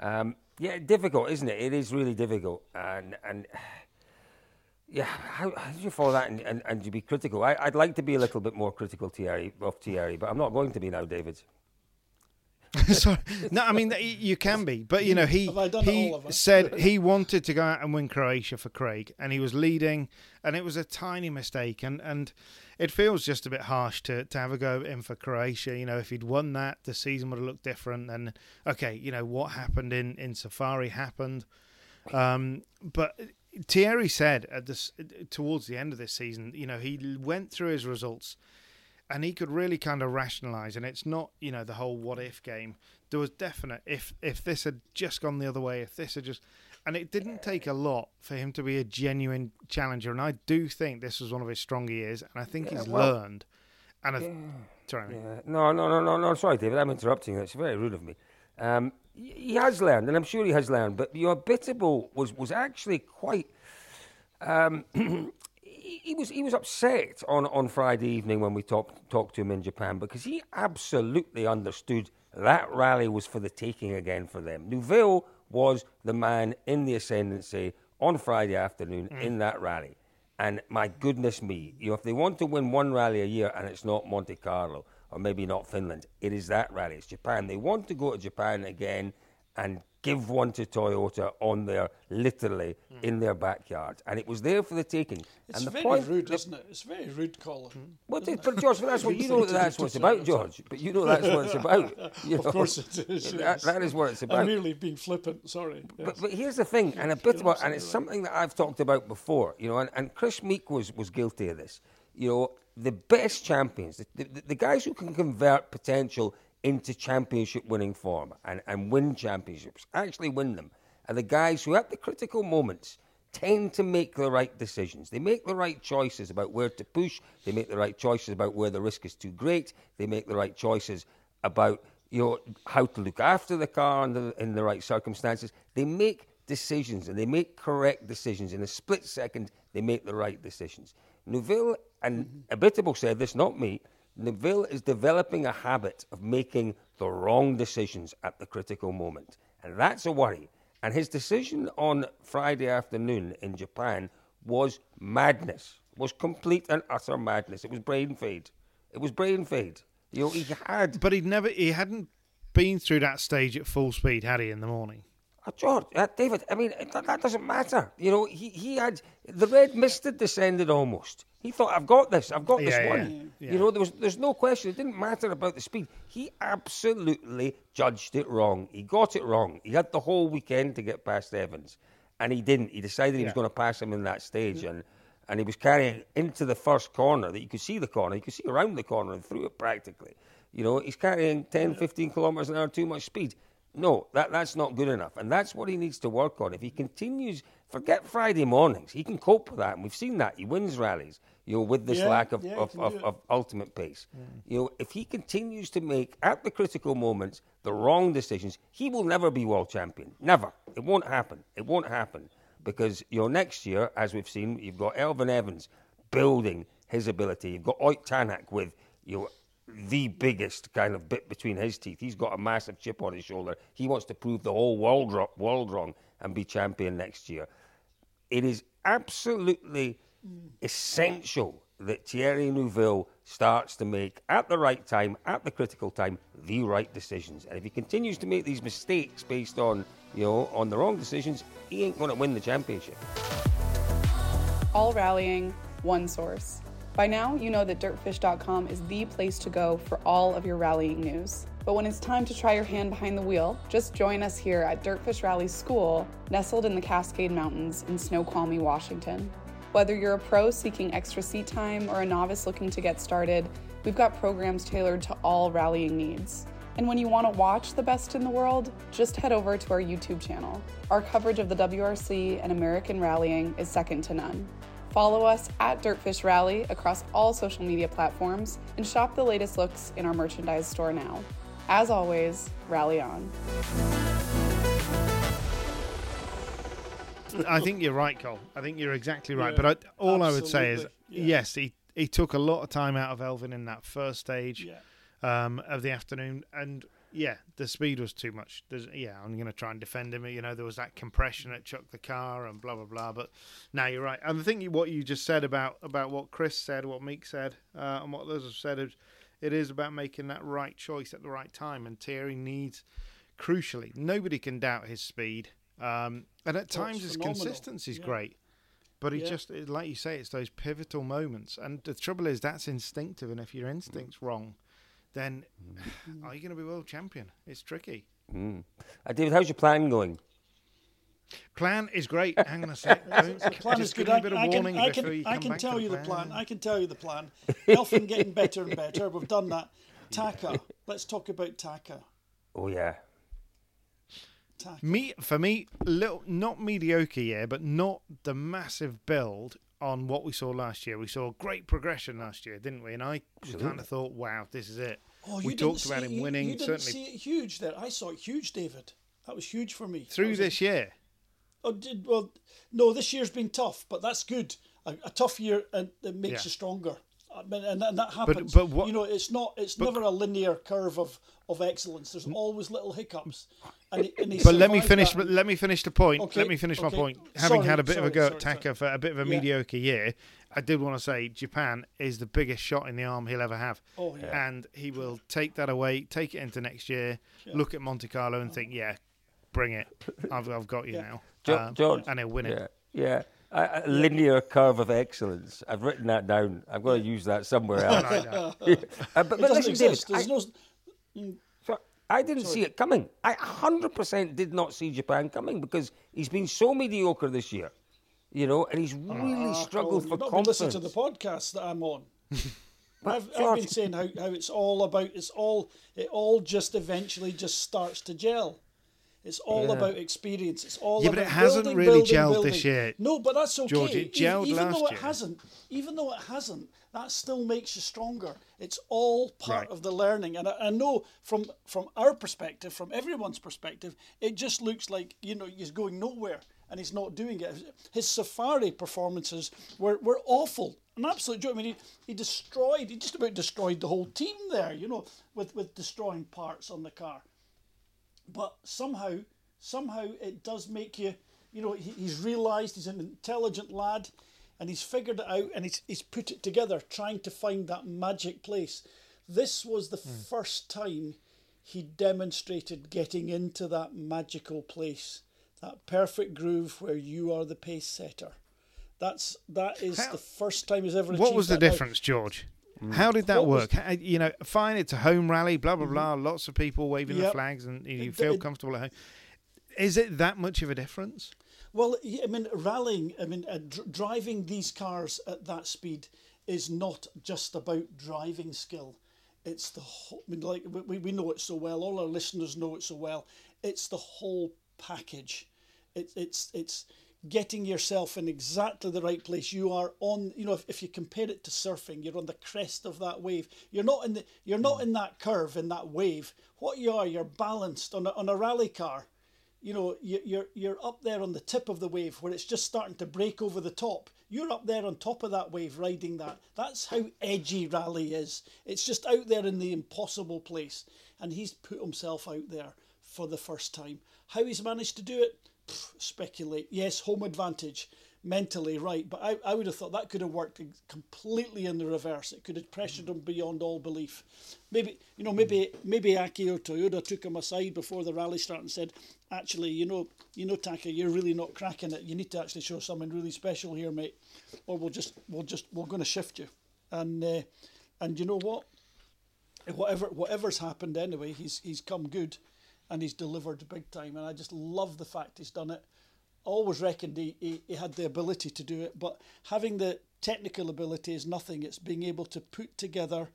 Um, yeah, difficult, isn't it? It is really difficult, and and yeah, how, how do you follow that and, and, and you be critical? I, I'd like to be a little bit more critical Thierry, of Thierry, but I'm not going to be now, David. Sorry. No, I mean you can be, but you know he Have I done he all of it? said he wanted to go out and win Croatia for Craig, and he was leading, and it was a tiny mistake, and and it feels just a bit harsh to to have a go in for Croatia. You know, if he'd won that, the season would have looked different. And okay, you know what happened in in Safari happened, um, but. Thierry said at this towards the end of this season, you know, he went through his results and he could really kind of rationalize and it's not you know the whole what if game there was definite if if this had just gone the other way if this had just and it didn't take a lot for him to be a genuine challenger and i do think this was one of his stronger years and i think he's well- learned and I, sorry. Yeah. No, no, no, no, no. Sorry, David. I'm interrupting you. It's very rude of me. Um, he he has learned, and I'm sure he has learned. But your Bittable was was actually quite. Um, he, he was he was upset on, on Friday evening when we talked talked to him in Japan because he absolutely understood that rally was for the taking again for them. Neuville was the man in the ascendancy on Friday afternoon mm. in that rally. And my goodness me, you know, if they want to win one rally a year and it's not Monte Carlo or maybe not Finland, it is that rally. It's Japan. They want to go to Japan again and give one to Toyota on their literally in their backyard. And it was there for the taking. It's and the very point, rude, isn't it? It's very rude, Colin. Hmm. well, they- but George, but that's what you know. Rude thing to That's what it's about. George. But you know that's what it's about. you Of know. course it is. That, yes. that is what it's about. I'm merely being flippant. Sorry. But, Yes. but here's the thing, and a bit about, and it's something that I've talked about before, you know, and, and Kris Meeke was, was guilty of this. You know, the best champions, the, the, the guys who can convert potential into championship winning form and, and win championships, actually win them, are the guys who at the critical moments tend to make the right decisions. They make the right choices about where to push, they make the right choices about where the risk is too great, they make the right choices about you know how to look after the car in the, in the right circumstances. They make decisions and they make correct decisions in a split second. They make the right decisions. Neuville and mm-hmm. Abiteboul said this, not me. Neuville is developing a habit of making the wrong decisions at the critical moment, and that's a worry. And his decision on Friday afternoon in Japan was madness. Was complete and utter madness. It was brain fade. It was brain fade. You know, he had but he'd never he hadn't been through that stage at full speed had he in the morning Uh, George, uh, David, I mean, that, that doesn't matter. You know, he, he had, the red mist had descended almost. He thought, I've got this, I've got this Yeah, one. yeah, You know, there was, there's no question. It didn't matter about the speed. He absolutely judged it wrong. He got it wrong. He had the whole weekend to get past Evans, and he didn't. He decided he was going to pass him in that stage, and, and he was carrying into the first corner that you could see the corner. You could see around the corner and through it practically. You know, he's carrying 10, 15 kilometres an hour too much speed. No, that, that's not good enough. And that's what he needs to work on. If he continues, forget Friday mornings. He can cope with that. And we've seen that. He wins rallies, you know, with this Yeah, lack of, yeah, of, of, of ultimate pace. You know, if he continues to make, at the critical moments, the wrong decisions, he will never be world champion. Never. It won't happen. It won't happen. Because, you know, next year, as we've seen, you've got Elfyn Evans building his ability. You've got Ott Tanak with, you know, the biggest kind of bit between his teeth. He's got a massive chip on his shoulder. He wants to prove the whole world, world wrong and be champion next year. It is absolutely essential that Thierry Neuville starts to make, at the right time, at the critical time, the right decisions. And if he continues to make these mistakes based on, you know, on the wrong decisions, he ain't going to win the championship. All rallying, one source. By now, you know that dirtfish.com is the place to go for all of your rallying news. But when it's time to try your hand behind the wheel, just join us here at Dirtfish Rally School, nestled in the Cascade Mountains in Snoqualmie, Washington. Whether you're a pro seeking extra seat time or a novice looking to get started, we've got programs tailored to all rallying needs. And when you want to watch the best in the world, just head over to our YouTube channel. Our coverage of the WRC and American rallying is second to none. Follow us at Dirtfish Rally across all social media platforms and shop the latest looks in our merchandise store now. As always, rally on. I think you're right, Cole. I think you're exactly right. Yeah, but I, all I would say is, yeah. yes, he he took a lot of time out of Elfyn in that first stage Yeah. um, of the afternoon, and yeah, the speed was too much. There's, yeah, I'm going to try and defend him. You know, there was that compression that chucked the car and blah blah blah. But now you're right. And I think what you just said about about what Kris said, what Meeke said, uh, and what others have said is, it is about making that right choice at the right time. And Thierry needs, crucially, nobody can doubt his speed. Um, and at Oh, times his consistency is Yeah. gret. But he Yeah. just, like you say, it's those pivotal moments. And the trouble is, that's instinctive. And if your instinct's wrong, then are you going to be world champion? It's tricky. Uh, David, how's your plan going? Plan is great. Hang on a sec. The plan just is good. me I, a bit of I can, I can, I can tell you the plan. plan. I can tell you the plan. Elfyn getting better and better. We've done that. Taka. Let's talk about Taka. Oh, yeah. Taka. Me for me, little not mediocre year, but not the massive build on what we saw last year. We saw great progression last year, didn't we? And I kind of thought, wow, this is it. Oh, we you talked didn't about see, him you- winning, You, didn't certainly see it huge there. I saw it huge, David. That was huge for me. Through was a- this year. Oh, did, well, no, this year's been tough, but that's good. A, a tough year and it makes Yeah. you stronger. I mean, and, and that happens. but what- you know, it's not. It's never a linear curve of, of excellence. There's always little hiccups. And he, and he But let me finish. that. Let me finish the point. Okay, Let me finish my point. Having Sorry, had a bit of a go sorry, at Taka for a bit of a Yeah. mediocre year, I did want to say Japan is the biggest shot in the arm he'll ever have. Oh, yeah. And he will take that away, take it into next year, look at Monte Carlo and think, yeah, bring it. I've, I've got you Yeah. now. Jo- Um, George, and he'll win it. Yeah, yeah. A, a linear curve of excellence. I've written that down. I'm going to use that somewhere else. I know. Uh, but but It doesn't listen, David, exist. There's I, no. so I didn't see it coming. I 100% did not see Japan coming because he's been so mediocre this year, you know, and he's really struggled oh, for you've not confidence. listening to the podcast that I'm on. I've, I've been saying how, how it's all about. It's all. It all just eventually just starts to gel. It's all about experience. It's all Yeah, about but it hasn't building, really building, gelled building. this year. No, but that's okay. George, it gelled even last though it year. hasn't, even though it hasn't, that still makes you stronger. It's all part Right. of the learning. And I, I know from from our perspective, from everyone's perspective, it just looks like you know he's going nowhere and he's not doing it. His safari performances were, were awful. An absolute joke. I mean, he, he destroyed, he just about destroyed the whole team there, you know, with, with destroying parts on the car but somehow somehow it does make you you know he, he's realized he's an intelligent lad and he's figured it out and he's, he's put it together trying to find that magic place. This was the hmm. first time he demonstrated getting into that magical place that perfect groove where you are the pace setter. That's that is How- the first time he's ever What was the difference, George? How did that What work? How- You know, fine, it's a home rally, blah blah blah. Lots of people waving the flags, and you It- feel it- comfortable at home. Is it that much of a difference? Well, I mean, rallying, I mean, uh, dr- driving these cars at that speed is not just about driving skill. It's the whole, I mean, like, we, we know it so well, all our listeners know it so well. It's the whole package. It, it's, it's getting yourself in exactly the right place. You are on, you know, if, if you compare it to surfing, you're on the crest of that wave. You're not in the, you're not in that curve, in that wave. What you are, you're balanced on a, on a rally car you know, you- you're you're up there on the tip of the wave where it's just starting to break over the top. You're up there on top of that wave, riding that. That's how edgy rally is. It's just out there in the impossible place, and he's put himself out there for the first time. How he's managed to do it, Speculate. Yes, home advantage, mentally right, but I, I would have thought that could have worked completely in the reverse. It could have pressured him beyond all belief. Maybe you know, maybe maybe Aki or Toyota took him aside before the rally started and said, "Actually, you know, you know, Taka, you're really not cracking it. You need to actually show something really special here, mate, or we'll just we'll just we're going to shift you." and uh, and you know what? Whatever whatever's happened anyway, he's he's come good, and he's delivered big time, and I just love the fact he's done it. I always reckoned he, he, he had the ability to do it, but having the technical ability is nothing. It's being able to put together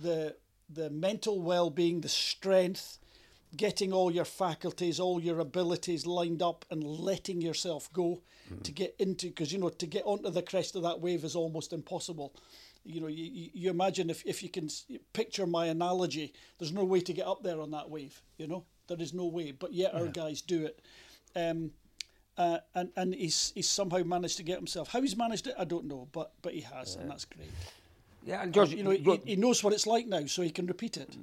the the mental well-being, the strength, getting all your faculties, all your abilities lined up, and letting yourself go mm-hmm. to get into. Because you know, to get onto the crest of that wave is almost impossible. You know, you, you- you imagine if, if you can picture my analogy, there's no way to get up there on that wave. You know, there is no way. But yet our guys do it. Um, uh, and and he's he's somehow managed to get himself. How he's managed it, I don't know, but but he has, and that's great. Yeah, and George, You know, he, he knows what it's like now, so he can repeat it.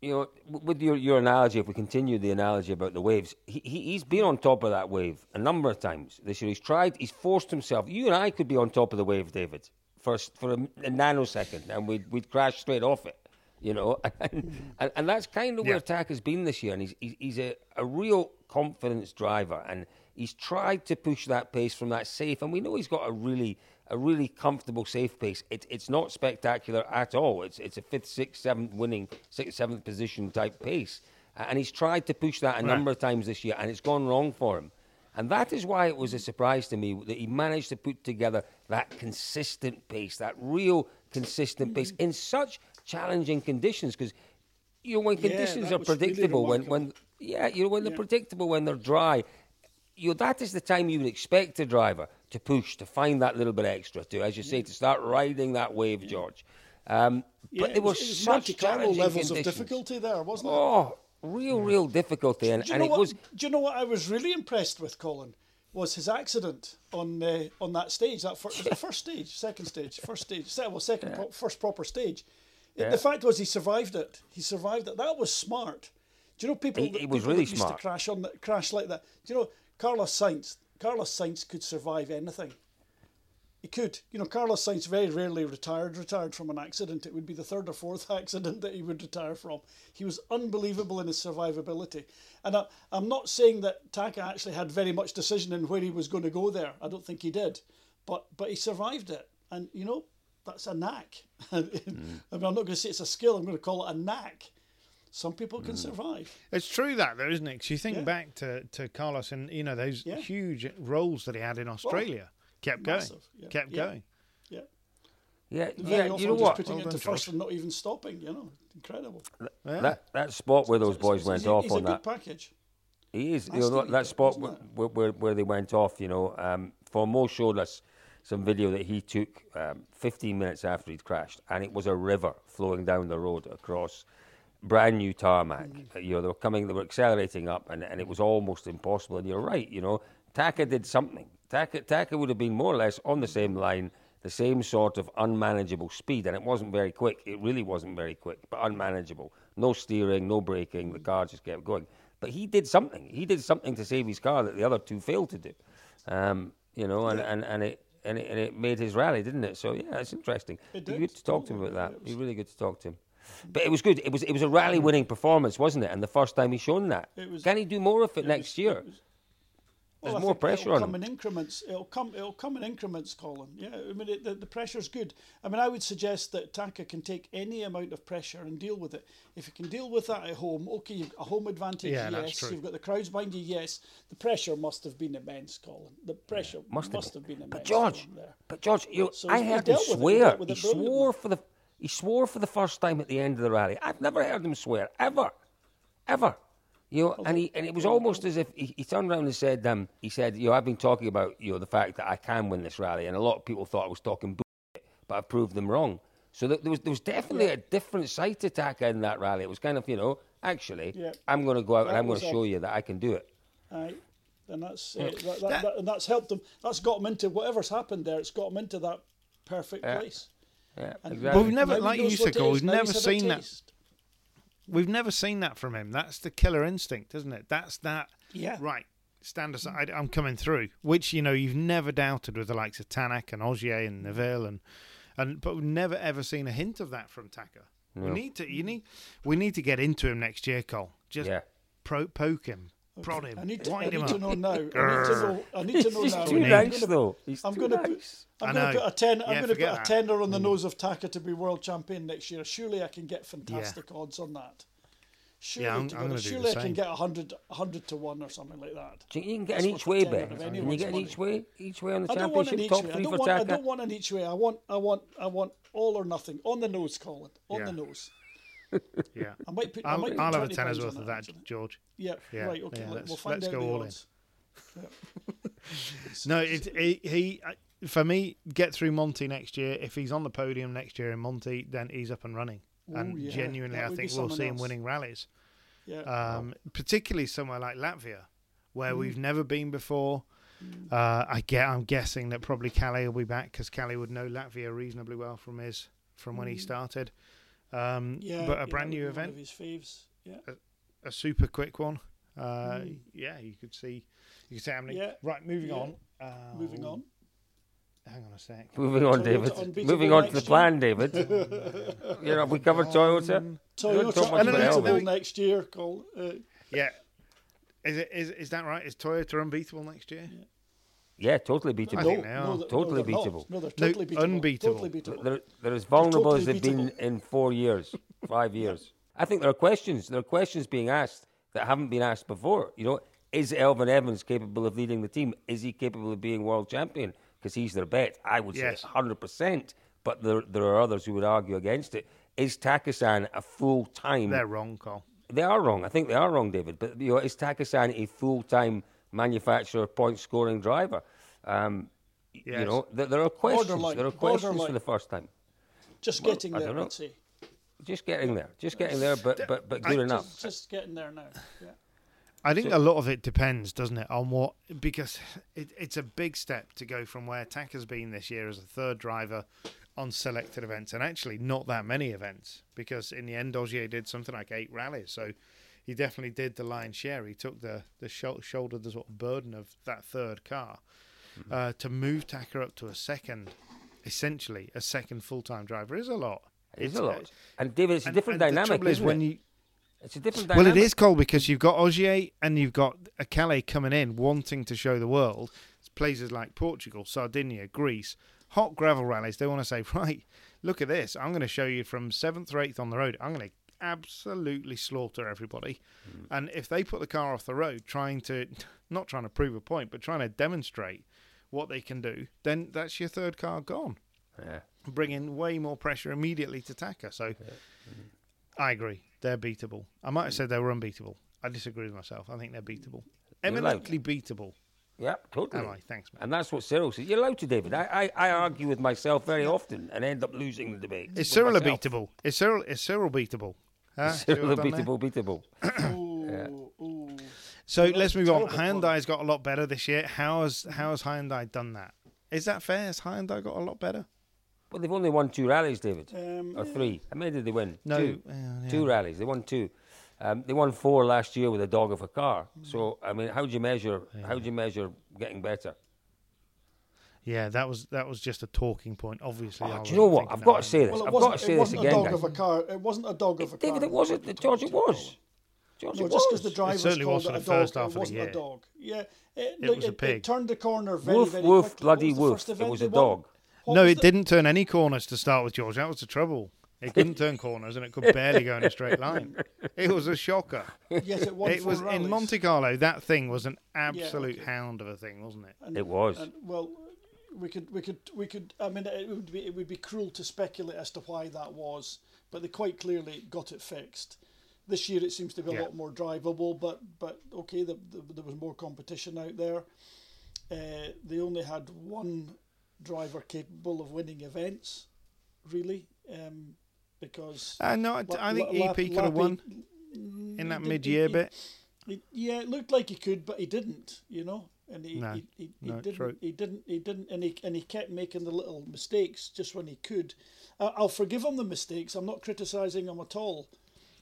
you know, with your, your analogy, if we continue the analogy about the waves, he, he, he's been on top of that wave a number of times this year. He's tried, he's forced himself. You and I could be on top of the wave, David, for, for a, a nanosecond, and we'd, we'd crash straight off it, you know. and, and, and that's kind of where Tack has been this year, and he's, he's, he's a, a real confidence driver, and he's tried to push that pace from that safe, and we know he's got a really a really comfortable safe pace. It, it's not spectacular at all. It's it's a fifth, sixth, seventh winning, sixth, seventh position type pace, and he's tried to push that a number of times this year, and it's gone wrong for him. And that is why it was a surprise to me that he managed to put together that consistent pace, that real consistent pace mm-hmm. in such challenging conditions. Because you know when conditions that are was really predictable, when when yeah, you know when they're predictable, when they're dry, you know, that is the time you would expect a driver to push, to find that little bit extra, to, as you say, to start riding that wave, George. Um, but there were was, such challenging levels of difficulty there, wasn't it? Oh, real, real difficulty, and, do you and know it what? was. Do you know what I was really impressed with, Colin? Was his accident on uh, on that stage? That fir- first stage, second stage, first stage, well, second, pro- first proper stage. It- The fact was he survived it. He survived it. That was smart. Do you know people? He- he was people really used smart. to crash on the, crash like that. Do you know Carlos Sainz? Carlos Sainz could survive anything. He could. You know, Carlos Sainz very rarely retired retired from an accident. It would be the third or fourth accident that he would retire from. He was unbelievable in his survivability. And I, I'm not saying that Taka actually had very much decision in where he was going to go there. I don't think he did. But but he survived it. And you know, that's a knack. I mean, I'm not going to say it's a skill. I'm going to call it a knack. Some people can survive. It's true that though, isn't it? 'Cause you think Yeah. back to, to Carlos and you know those Yeah. huge roles that he had in Australia, kept going, yeah. kept Yeah. going. Yeah. Yeah, Very yeah. You know just what? putting Well it into first and not even stopping. You know, incredible. That that spot where those boys He's- went he's off he's on a that. good package. He is. You know, that, that spot where, where, where they went off, you know, um, Formo showed us some video that he took um, 15 minutes after he'd crashed, and it was a river flowing down the road across brand new tarmac. Mm. Uh, You know, they were coming, they were accelerating up, and, and it was almost impossible. And you're right, you know, Taka did something. Taka, Taka would have been more or less on the same line, the same sort of unmanageable speed, and it wasn't very quick. It really wasn't very quick, but unmanageable. No steering, no braking. The car just kept going. But he did something. He did something to save his car that the other two failed to do. Um, you know, and, and, and it and it, and it made his rally, didn't it? So yeah, it's interesting. It did, good to talk to him about that. it Be really good to talk to him. Mm-hmm. But it was good. It was it was a rally winning performance, wasn't it? And the first time he's shown that. Was- Can he do more of it, it next was- year? it was- There's I more pressure it'll on come him. in increments. It'll come. It'll come in increments, Colin. Yeah, I mean it, the, the pressure's good. I mean, I would suggest that Taka can take any amount of pressure and deal with it. If you can deal with that at home, okay, you've got a home advantage. Yeah, that's yes, true. you've got the crowds behind you. Yes, the pressure must have been immense, Colin. The pressure Must, must, have been immense. But George, Colin, there. but George, you, So I he heard him it, he swear. He swore for the he swore for the first time at the end of the rally. I've never heard him swear ever, ever. You know, and he and it was almost as if he, he turned around and said, um, he said, you know, I've been talking about you know the fact that I can win this rally, and a lot of people thought I was talking bullshit, but I've proved them wrong. So th- there was there was definitely a different side to Taka in that rally. It was kind of you know, actually, Yeah. I'm going to go out and I'm going to show you that I can do it. Aye. And that's uh, that, that, that, and that's helped them. That's got them into whatever's happened there. It's got them into that perfect Yeah. place. Yeah, exactly. Well, we've never- like you said, what Cole, we've never he's had a seen that. We've never seen that from him. That's the killer instinct, isn't it? That's that. Yeah. Right. Stand aside. I'm coming through. Which you know you've never doubted with the likes of Tanak and Ogier and mm. Neuville and and but we've never ever seen a hint of that from Taka. We need to. You need. We need to get into him next year, Cole. Just Yeah. pro, poke him. Prod him, I need to, I wind him need to know now. I need to know. I need to know He's now. too names. nice, I'm gonna, though. He's I'm too gonna put- nice. I'm going to put a ten. I'm Yeah, going to put forget a that. tenner on the mm. nose of Taka to be world champion next year. Surely I can get fantastic odds on that. Surely, I'm- to I'm gonna do the surely I can same. get 100, 100 to one or something like that. Do you think you can get That's an each way bet? of Can you get an money. each way? Each way on the I don't want an championship top way. I three don't for want. I don't want an each way. I want. I want. I want all or nothing on the nose, Colin. On the nose. Yeah. I might put. I I'll, might put I'll have a 20 tenner's worth of it, that. George. Yeah, Yeah, right. Okay, yeah, let- let's- we'll find let's out go all in. odds. No, it, he, he for me get through Monty next year. If he's on the podium next year in Monty, then he's up and running. and yeah, genuinely, that I think we'll see him winning rallies. Yeah. Um, particularly somewhere like Latvia, Mm. where we've never been before. Uh, I get. I'm guessing that probably Kalle will be back because Kalle would know Latvia reasonably well from his from when he started. Um, Mm. yeah. but a brand that new would one event, of his faves. Yeah. a super quick one. Uh, Yeah, you could see. You could see how many. Mm. Yeah, Right, moving yeah. on. Uh, Moving on. Hang on a sec. Moving on, Toyota David. unbeatable Moving on to the next plan, David. you know, we covered Toyota. Toyota talk much about unbeatable next year. Col. Uh, Yeah. Is it is is that right? Is Toyota unbeatable next year? Yeah, totally beatable. think they are. they're- Totally they're not. beatable. No, they're totally beatable. unbeatable. Totally beatable. They're, they're as vulnerable as totally they've been in four years, five years. I think there are questions. There are questions being asked that haven't been asked before. You know, is Elfyn Evans capable of leading the team? Is he capable of being world champion? Because he's their bet. I would Yes. say 100%. But there, there are others who would argue against it. Is Takasan a full time? They're wrong, Cole. They are wrong. I think they are wrong, David. But you know, is Takasan a full-time manufacturer, point-scoring driver? Um, Yes. You know, there, there are questions. Borderline, There are questions for the first time. Just Well, getting I there, don't know. I'd say. Just getting there. Just getting there, but but but good I- enough. Just, just getting there now. Yeah. I think a lot of it depends, doesn't it, on what because it, it's a big step to go from where Tack has been this year as a third driver on selected events, and actually not that many events because in the end Ogier did something like eight rallies, so he definitely did the lion's share. He took the the shou- shoulder the sort of burden of that third car uh, to move Tacker up to a second, essentially a second full time driver is a lot. It's It's a lot. And David, it's a different and the dynamic, is when it? you It's a different dynamic. well, it is cold because you've got Ogier and you've got a Kalle coming in wanting to show the world. It's places like Portugal, Sardinia, Greece, hot gravel rallies. They want to say, right, look at this. I'm going to show you from seventh or eighth on the road. I'm going to absolutely slaughter everybody. Hmm. And if they put the car off the road, trying to not trying to prove a point, but trying to demonstrate what they can do, then that's your third car gone Yeah. bringing way more pressure immediately to Taka. So I agree. They're beatable. I might have said they were unbeatable. I disagree with myself. I think they're beatable. You're Eminently beatable. Yeah, totally. Am I? Thanks, man. And that's what Cyril says. You're allowed to, David. I, I, I argue with myself very often and end up losing the debate. Is Cyril myself. beatable? Is Cyril is Cyril beatable? Huh? See what Cyril I've done there? beatable, beatable. Ooh, ooh. So let's move on. terrible. Hyundai's got a lot better this year. How has how has Hyundai done that? Is that fair? Has Hyundai got a lot better? Well, they've only won two rallies, David. Um, or three. How many did they win? No, Two. well, yeah. Two rallies. They won two. Um, they won four last year with a dog of a car. So, I mean, how do you measure? How do you measure getting better? Yeah, that was that was just a talking point. Obviously, Oh, do you know what? I've got to say this. Well, I've got to say this again. It wasn't a dog guys. of a car. It wasn't a dog of a car. David, it wasn't. George, it was. George, No, it just because the driver certainly called was it for a the dog, first half it of the wasn't year. a dog. Yeah, it, It look, was a pig. It turned the corner very, Woof, very woof, quickly. bloody What was woof. It was a dog. No, it didn't turn any corners to start with, George. That was the trouble. It couldn't turn corners, and it could barely go in a straight line. It was a shocker. Yes, it won It four was in. Monte Carlo. That thing was an absolute okay. hound of a thing, wasn't it? And- It was. And, well, we could, we could, we could. I mean, it would be, it would be cruel to speculate as to why that was, but they quite clearly got it fixed. This year, it seems to be a Yeah. lot more drivable, but but okay, the, the, there was more competition out there. Uh, they only had one driver capable of winning events, really, um, because Uh, no, I, La- I think La- EP could have won in that mid-year he- bit. he- yeah, it looked like he could, but he didn't. You know, and he No, he, he, he no, didn't. true. He didn't. He didn't. And he and he kept making the little mistakes just when he could. I, I'll forgive him the mistakes. I'm not criticising him at all.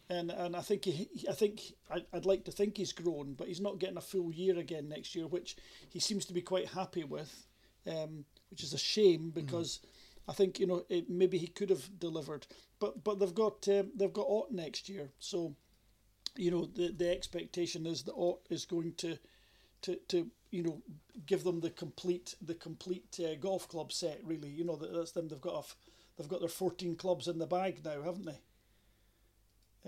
And and I think he, I think I, I'd like to think he's grown, but he's not getting a full year again next year, which he seems to be quite happy with, um, which is a shame because I think you know it, maybe he could have delivered, but but they've got um, they've got Ott next year, so you know, the the expectation is that Ott is going to, to to you know, give them the complete the complete uh, golf club set. Really, you know, that, that's them. They've got a, f- they've got their fourteen clubs in the bag now, haven't they?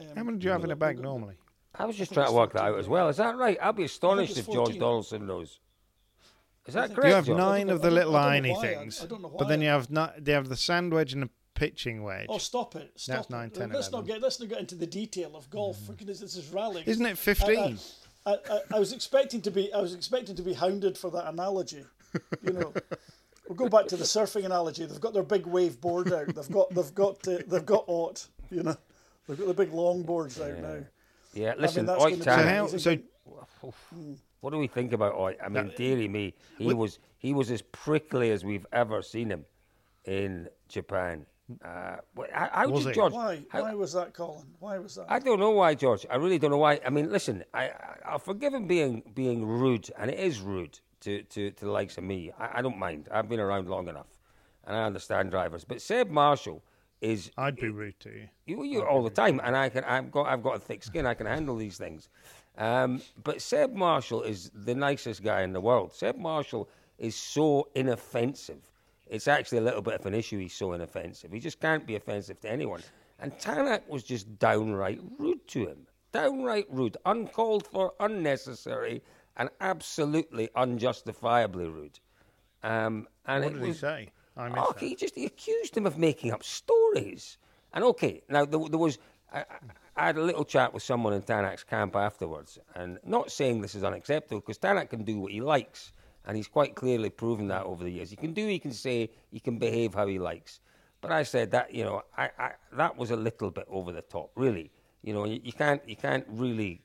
Um, How many do you have in a they've bag normally? I was just think trying to it's work that out as well. Is that right? I'll be astonished it's if George Donaldson knows. Is that correct? You have George? nine of the little I irony things, I don't know but then you have not. They have the sand wedge and the pitching wedge. Oh, stop it! Stop That's it. nine, 10, let's not get let's not get into the detail of golf. For goodness, this is rallying. Isn't it fifteen? I, I, I was expecting to be I was expecting to be hounded for that analogy. You know, we'll go back to the surfing analogy. They've got their big wave board out. They've got they've got uh, they've got Ott. You know, they've got the big long boards out now. Yeah, listen, that's Oi gonna so how? So what do we think about Ott? I mean, dearie me, he was he was as prickly as we've ever seen him in Japan. Uh, how, how Was did he? George? Why? how- Why was that, Colin? Why was that? I don't know why, George. I really don't know why. I mean, listen, I, I I'll forgive him being being rude, and it is rude to, to, to the likes of me. I, I don't mind. I've been around long enough, and I understand drivers. But Seb Marshall is I'd be rude to you. you, you all the time, and I can. I've got. I've got a thick skin. I can handle these things. Um, but Seb Marshall is the nicest guy in the world. Seb Marshall is so inoffensive. It's actually a little bit of an issue. He's so inoffensive. He just can't be offensive to anyone. And Tanak was just downright rude to him. Downright rude, uncalled for, unnecessary, and absolutely unjustifiably rude. Um, and What did he say? I missed Oh, he just he accused him of making up stories. And okay, now there, there was I- I had a little chat with someone in Tanak's camp afterwards, and not saying this is unacceptable because Tanak can do what he likes, and he's quite clearly proven that over the years. He can do, he can say, he can behave how he likes. But I said that you know I, I that was a little bit over the top, really. You know, you, you can't you can't really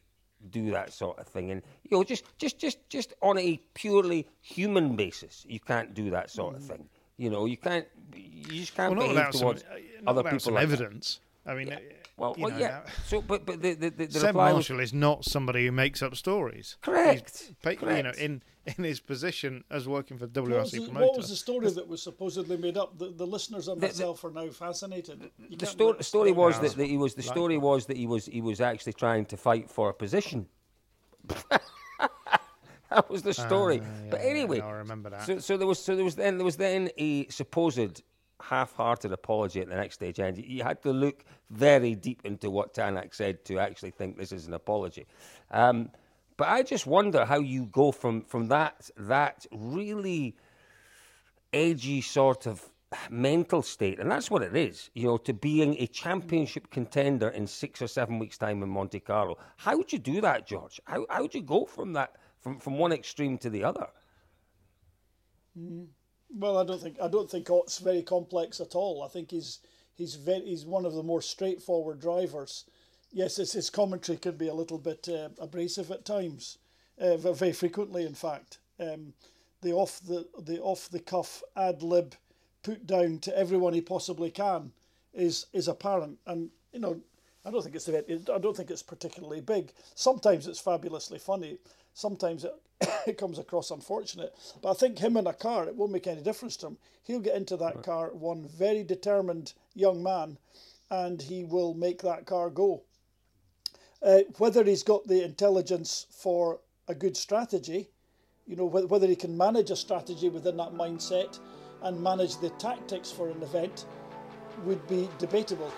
do that sort of thing, and you know just just just just on a purely human basis, you can't do that sort of thing. You know, you can't you just can't Well, behave without some, towards uh, other people like that. Evidence. I mean, uh, Well, you well know, yeah. that- So, but but the the, the, the Seb reply was Marshall is not somebody who makes up stories. Correct, He's, pa- You know, in in his position as working for what, was WRC the, promoter. what was the story that was supposedly made up? The, the listeners and The- the- myself are now fascinated. You the can't story, was Yeah. that, that he was the story was that he was he was actually trying to fight for a position. that was the story. Ah, but yeah, yeah, anyway, no, I remember that. So, so there was so there was then there was then a supposed half-hearted apology at the next stage, and you had to look very deep into what Tanak said to actually think this is an apology. Um, but I just wonder how you go from from that that really edgy sort of mental state, and that's what it is, you know, to being a championship contender in six or seven weeks' time in Monte Carlo. How would you do that, George? How how would you go from that from from one extreme to the other? Well, I don't think I don't think Ott's very complex at all. I think he's he's very he's one of the more straightforward drivers. Yes, his, his commentary can be a little bit uh, abrasive at times, uh, very frequently, in fact. Um, the off the the off the cuff ad lib put down to everyone he possibly can is is apparent, and you know I don't think it's I don't think it's particularly big. Sometimes it's fabulously funny. Sometimes it, it comes across unfortunate. But I think him in a car, it won't make any difference to him. He'll get into that car, one very determined young man, and he will make that car go. Uh, whether he's got the intelligence for a good strategy, you know, wh- whether he can manage a strategy within that mindset and manage the tactics for an event would be debatable.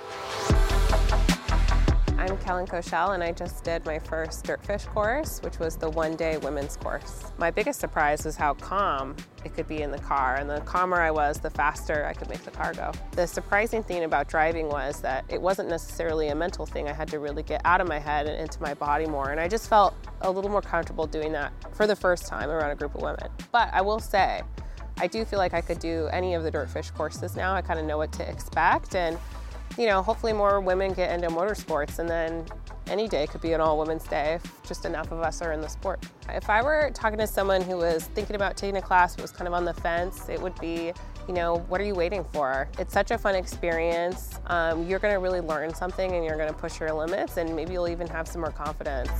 I'm Kellen Koshel, and I just did my first Dirtfish course, which was the one day women's course. My biggest surprise was how calm it could be in the car, and the calmer I was, the faster I could make the car go. The surprising thing about driving was that it wasn't necessarily a mental thing. I had to really get out of my head and into my body more, and I just felt a little more comfortable doing that for the first time around a group of women. But I will say, I do feel like I could do any of the Dirtfish courses now. I kind of know what to expect, and you know, hopefully more women get into motorsports and then any day could be an all women's day if just enough of us are in the sport. If I were talking to someone who was thinking about taking a class but was kind of on the fence, it would be, you know, what are you waiting for? It's such a fun experience. Um, you're going to really learn something and you're going to push your limits and maybe you'll even have some more confidence.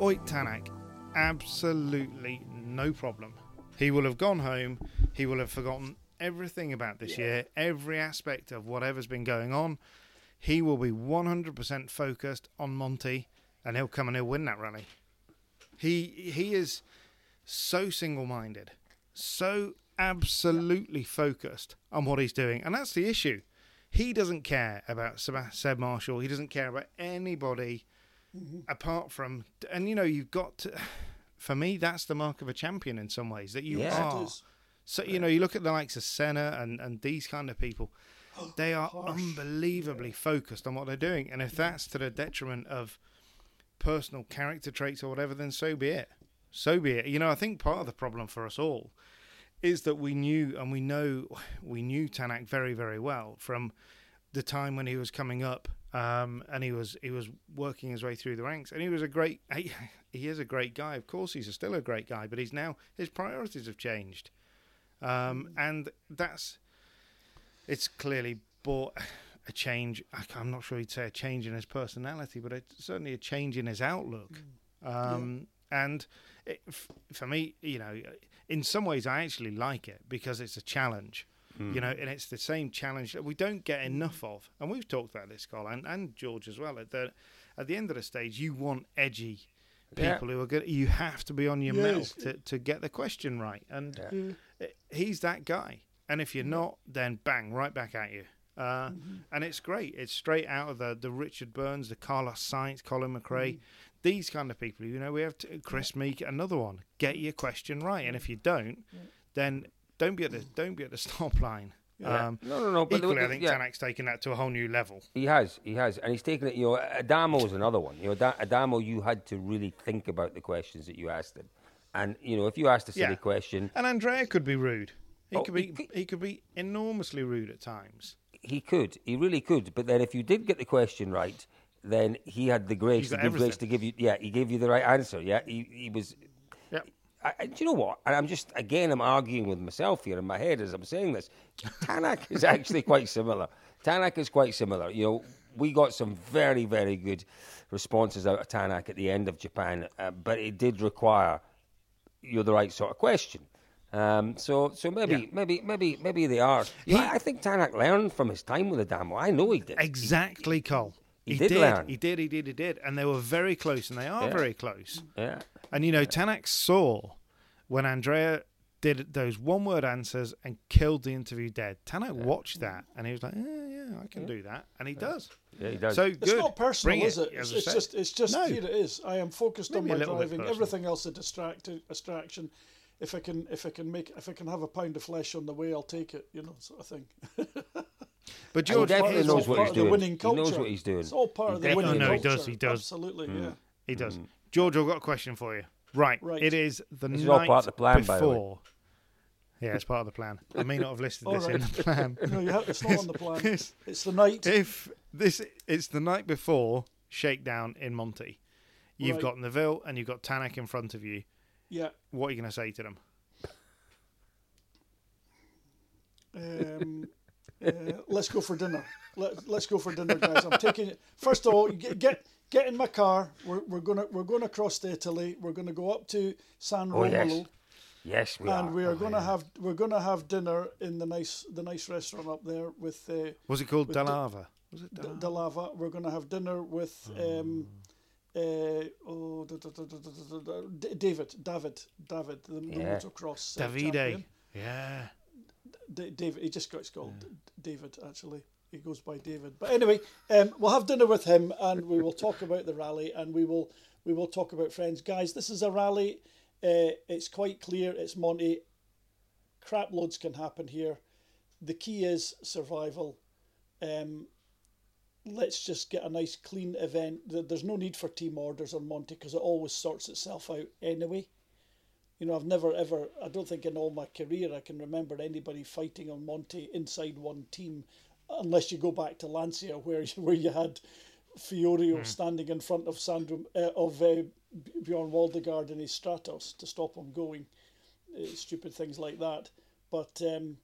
Ott Tanak, absolutely no problem. He will have gone home. He will have forgotten everything about this year, every aspect of whatever's been going on. he will be 100% focused on Monty, and he'll come and he'll win that rally. He he is so single-minded, so absolutely focused on what he's doing, and that's the issue. He doesn't care about Seb Marshall. He doesn't care about anybody mm-hmm. apart from, and you know, you've got to. For me, that's the mark of a champion in some ways. That you Yeah. Are. So you know, you look at the likes of Senna and and these kind of people. They are unbelievably focused on what they're doing, and if that's to the detriment of personal character traits or whatever, then so be it. So be it. You know, I think part of the problem for us all is that we knew and we know we knew Tanak very very well from the time when he was coming up um, and he was he was working his way through the ranks. And he was a great he, he is a great guy. Of course he's still a great guy but he's now his priorities have changed um, and that's it's clearly brought a change I- I'm not sure you'd say a change in his personality but it's certainly a change in his outlook um, and it, f- for me you know in some ways I actually like it because it's a challenge you know, and it's the same challenge that we don't get enough of. And we've talked about this, Carl, and, and George as well. At the at the end of the stage, you want edgy Yeah. people who are good. You have to be on your Yes. mettle to, to get the question right, and it- he's that guy. And if you're not, then bang, right back at you. Uh, And it's great. It's straight out of the, the Richard Burns, the Carlos Sainz, Colin McRae, these kind of people. You know, we have to, Kris Meeke, another one. Get your question right, and if you don't, then don't be at the don't be at the stop line. Um, No, no, no. But the- equally, I think yeah. Tanak's taken that to a whole new level. He has, he has, and he's taken it. You know, Adamo's another one. You know, Adamo, you had to really think about the questions that you asked him, and you know, if you asked a silly Yeah. question, And Andrea could be rude. He Oh, could be he could- he could be enormously rude at times. he could, he really could. But then, if you did get the question right, then he had the grace, the good grace to give you. Yeah, he gave you the right answer. Yeah, he, he was. Yep. I, I- do you know what? And I'm just again, I'm arguing with myself here in my head as I'm saying this. Tanak is actually quite similar. Tanak is quite similar. You know, we got some very, very good responses out of Tanak at the end of Japan, uh, but it did require you're the right sort of question. Um, so, so maybe, Yeah. maybe, maybe, maybe they are. Know, I think Tanak learned from his time with Adamo. I know he did. Exactly, Cole. he He, did did. He did. He did. He did. And they were very close, and they are Yeah. very close. Yeah. And you know, Tanak saw when Andrea did those one-word answers and killed the interview dead. Tanak watched that, mm. and he was like, "Yeah, yeah, I can do that," and he does. Yeah, he does. So It's good. not personal, Bring is it? as It's, it's just, it's just No. here it is. I am focused on Maybe a my driving. Everything else a distract, distraction. If I can, if I can make, if I can have a pound of flesh on the way, I'll take it. You know, sort of thing. But he George, definitely knows what he's of the doing. winning He culture. knows what he's doing. It's all part He of the definitely winning knows. No, he does, he does. Absolutely, mm. yeah. He does. Mm. George, I've got a question for you. Right. Right. It is the This is night all part of the plan, by the way. before. Yeah, it's part of the plan. I may not have listed All this in the plan. No, you have, it's not on the plan. It's- It's the night. if this it's the night before shakedown in Monty, you've Right. got Neuville and you've got Tanak in front of you. Yeah. What are you going to say to them? Um, uh, let's go for dinner. Let, let's go for dinner, guys. I'm taking it. First of all, get get, get in my car. We're, we're gonna we're gonna cross to Italy. We're gonna go up to San Oh. Romolo, Yes, we and are. we are gonna have we're gonna have dinner in the nice the nice restaurant up there with uh, Was it called With the- Dalava? Was it D- Dalava? Dalava. We're gonna have dinner with um, uh, oh, da- da- da- da- da- da- da- D- David David David the, the Yeah. motocross uh, Davide. champion. Yeah. D- David. He just got called D- David. Actually, he goes by David. But anyway, um, we'll have dinner with him, and we will talk about the rally, and we will we will talk about friends, guys. This is a rally. Uh, it's quite clear. It's Monty. Crap loads can happen here. The key is survival. Um, let's just get a nice clean event. There's no need for team orders on Monty because it always sorts itself out anyway. You know, I've never ever, I don't think in all my career I can remember anybody fighting on Monty inside one team, unless you go back to Lancia where where you had Fiorio standing in front of Sandro uh, of uh, Bjorn Waldegard in his Stratos to stop him going, uh, stupid things like that. But um,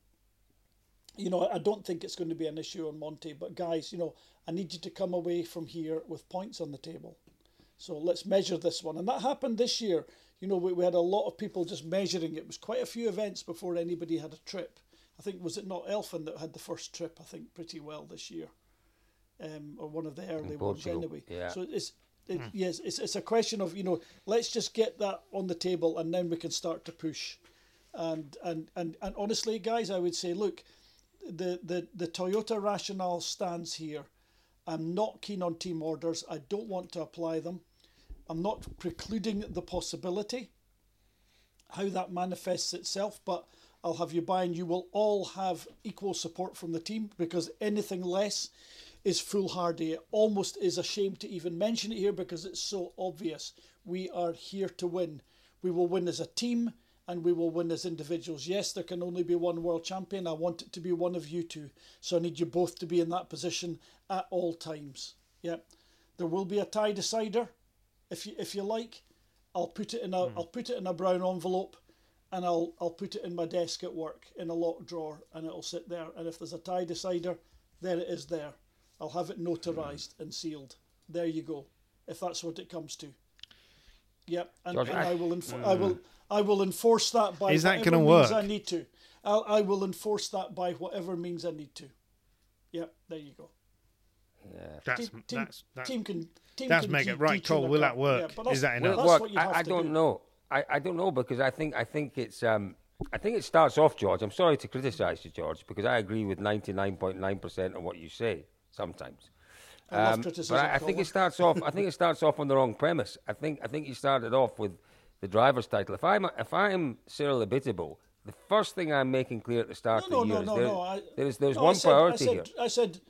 you know, I don't think it's going to be an issue on Monty. But guys, you know, I need you to come away from here with points on the table. So let's measure this one. And that happened this year. You know, we, we had a lot of people just measuring. It was quite a few events before anybody had a trip. I think, was it not Elfyn that had the first trip, I think, pretty well this year? um, or one of the early ones anyway. yeah. So it's it, hmm. yes, it's it's a question of you know let's just get that on the table and then we can start to push, and and and and honestly, guys, I would say look, the the the Toyota rationale stands here. I'm not keen on team orders. I don't want to apply them. I'm not precluding the possibility how that manifests itself, but I'll have you buy and you will all have equal support from the team because anything less is foolhardy. It almost is a shame to even mention it here because it's so obvious. We are here to win. We will win as a team and we will win as individuals. Yes, there can only be one world champion. I want it to be one of you two. So I need you both to be in that position at all times. Yeah. There will be a tie decider if you if you like. I'll put it in a hmm. will put it in a brown envelope and I'll I'll put it in my desk at work in a locked drawer and it'll sit there. And if there's a tie decider, there it is there. I'll have it notarized and sealed. There you go. If that's what it comes to. Yep, and, George, and I- I, will enf- I will I will enforce that by Is that whatever gonna means work? I need to. I'll, I will enforce that by whatever means I need to. Yep, there you go. That's Team, team, that's that's, team can. Team that's can make it right. Cole, will that work? Yeah, Is that enough? it That's work? I, I don't do. know. I, I don't know because I think I think it's um, I think it starts off, George. I'm sorry to criticise you, George, because I agree with 99.9% of what you say sometimes. I Um, but I, I think it starts off. I think it starts off on the wrong premise. I think I think you started off with the driver's title. If I'm if I'm Cyril Abiteboul, the first thing I'm making clear at the start No, of the no, year no, is there, no. I, there's there's no, one I said, priority I said, here. I said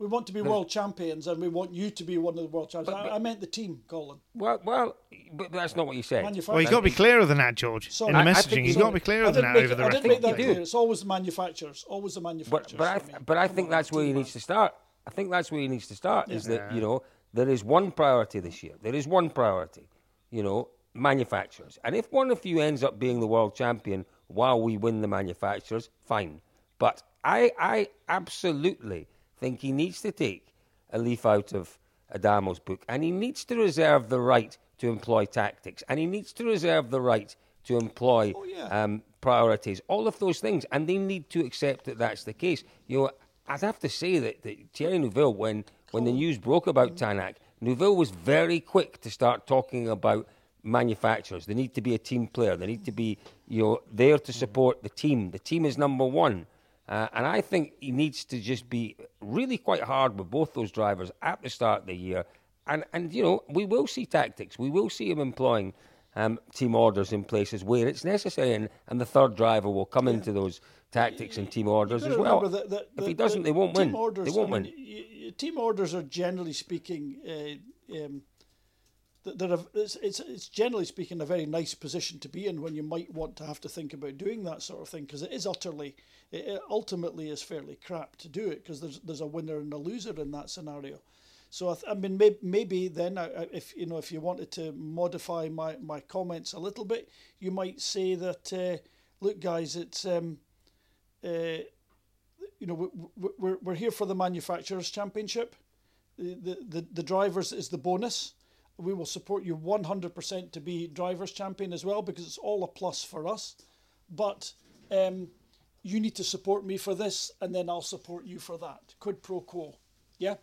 we want to be world champions and we want you to be one of the world champions. But- but- I, I meant the team, Colin. Well, well, but that's not what you said. Well, you've got to be clearer than that, George. Sorry. In the I- I messaging, think- you've got to be clearer I than didn't that make, over it- the I rest didn't make that you do. clear. It's always the manufacturers. Always the But, manufacturers. but I, for me. but I think that's where he team needs to start. I think that's where he needs to start. Is that you know there is one priority this year. There is one priority. You know, manufacturers. And if one of you ends up being the world champion while we win the manufacturers, fine. But I, I absolutely think he needs to take a leaf out of Adamo's book, and he needs to reserve the right to employ tactics, and he needs to reserve the right to employ Oh, yeah. um, priorities, all of those things, and they need to accept that that's the case. You know, I'd have to say that, that Thierry Neuville, when when the news broke about Tanak, Neuville was very quick to start talking about manufacturers. They need to be a team player. They need to be you know there to support the team. The team is number one. Uh, and I think he needs to just be really quite hard with both those drivers at the start of the year. And, and you know, we will see tactics. We will see him employing um, team orders in places where it's necessary. And, and the third driver will come into those tactics and team orders as well. remember that- that- if he doesn't, they won't team win. Orders, they won't I mean, win. team orders are generally speaking, uh, um, they're a, it's, it's, it's generally speaking a very nice position to be in when you might want to have to think about doing that sort of thing because it is utterly, it, it ultimately is fairly crap to do it because there's there's a winner and a loser in that scenario. So I, th- I mean, maybe, maybe then, I- I- if you know, if you wanted to modify my, my comments a little bit, you might say that, uh, look, guys, it's um, uh, you know, we, we, we're, we're here for the manufacturers championship. The, the, the, the drivers is the bonus. We will support you 100% to be drivers champion as well because it's all a plus for us. But um, you need to support me for this and then I'll support you for that. Quid pro quo. Yeah?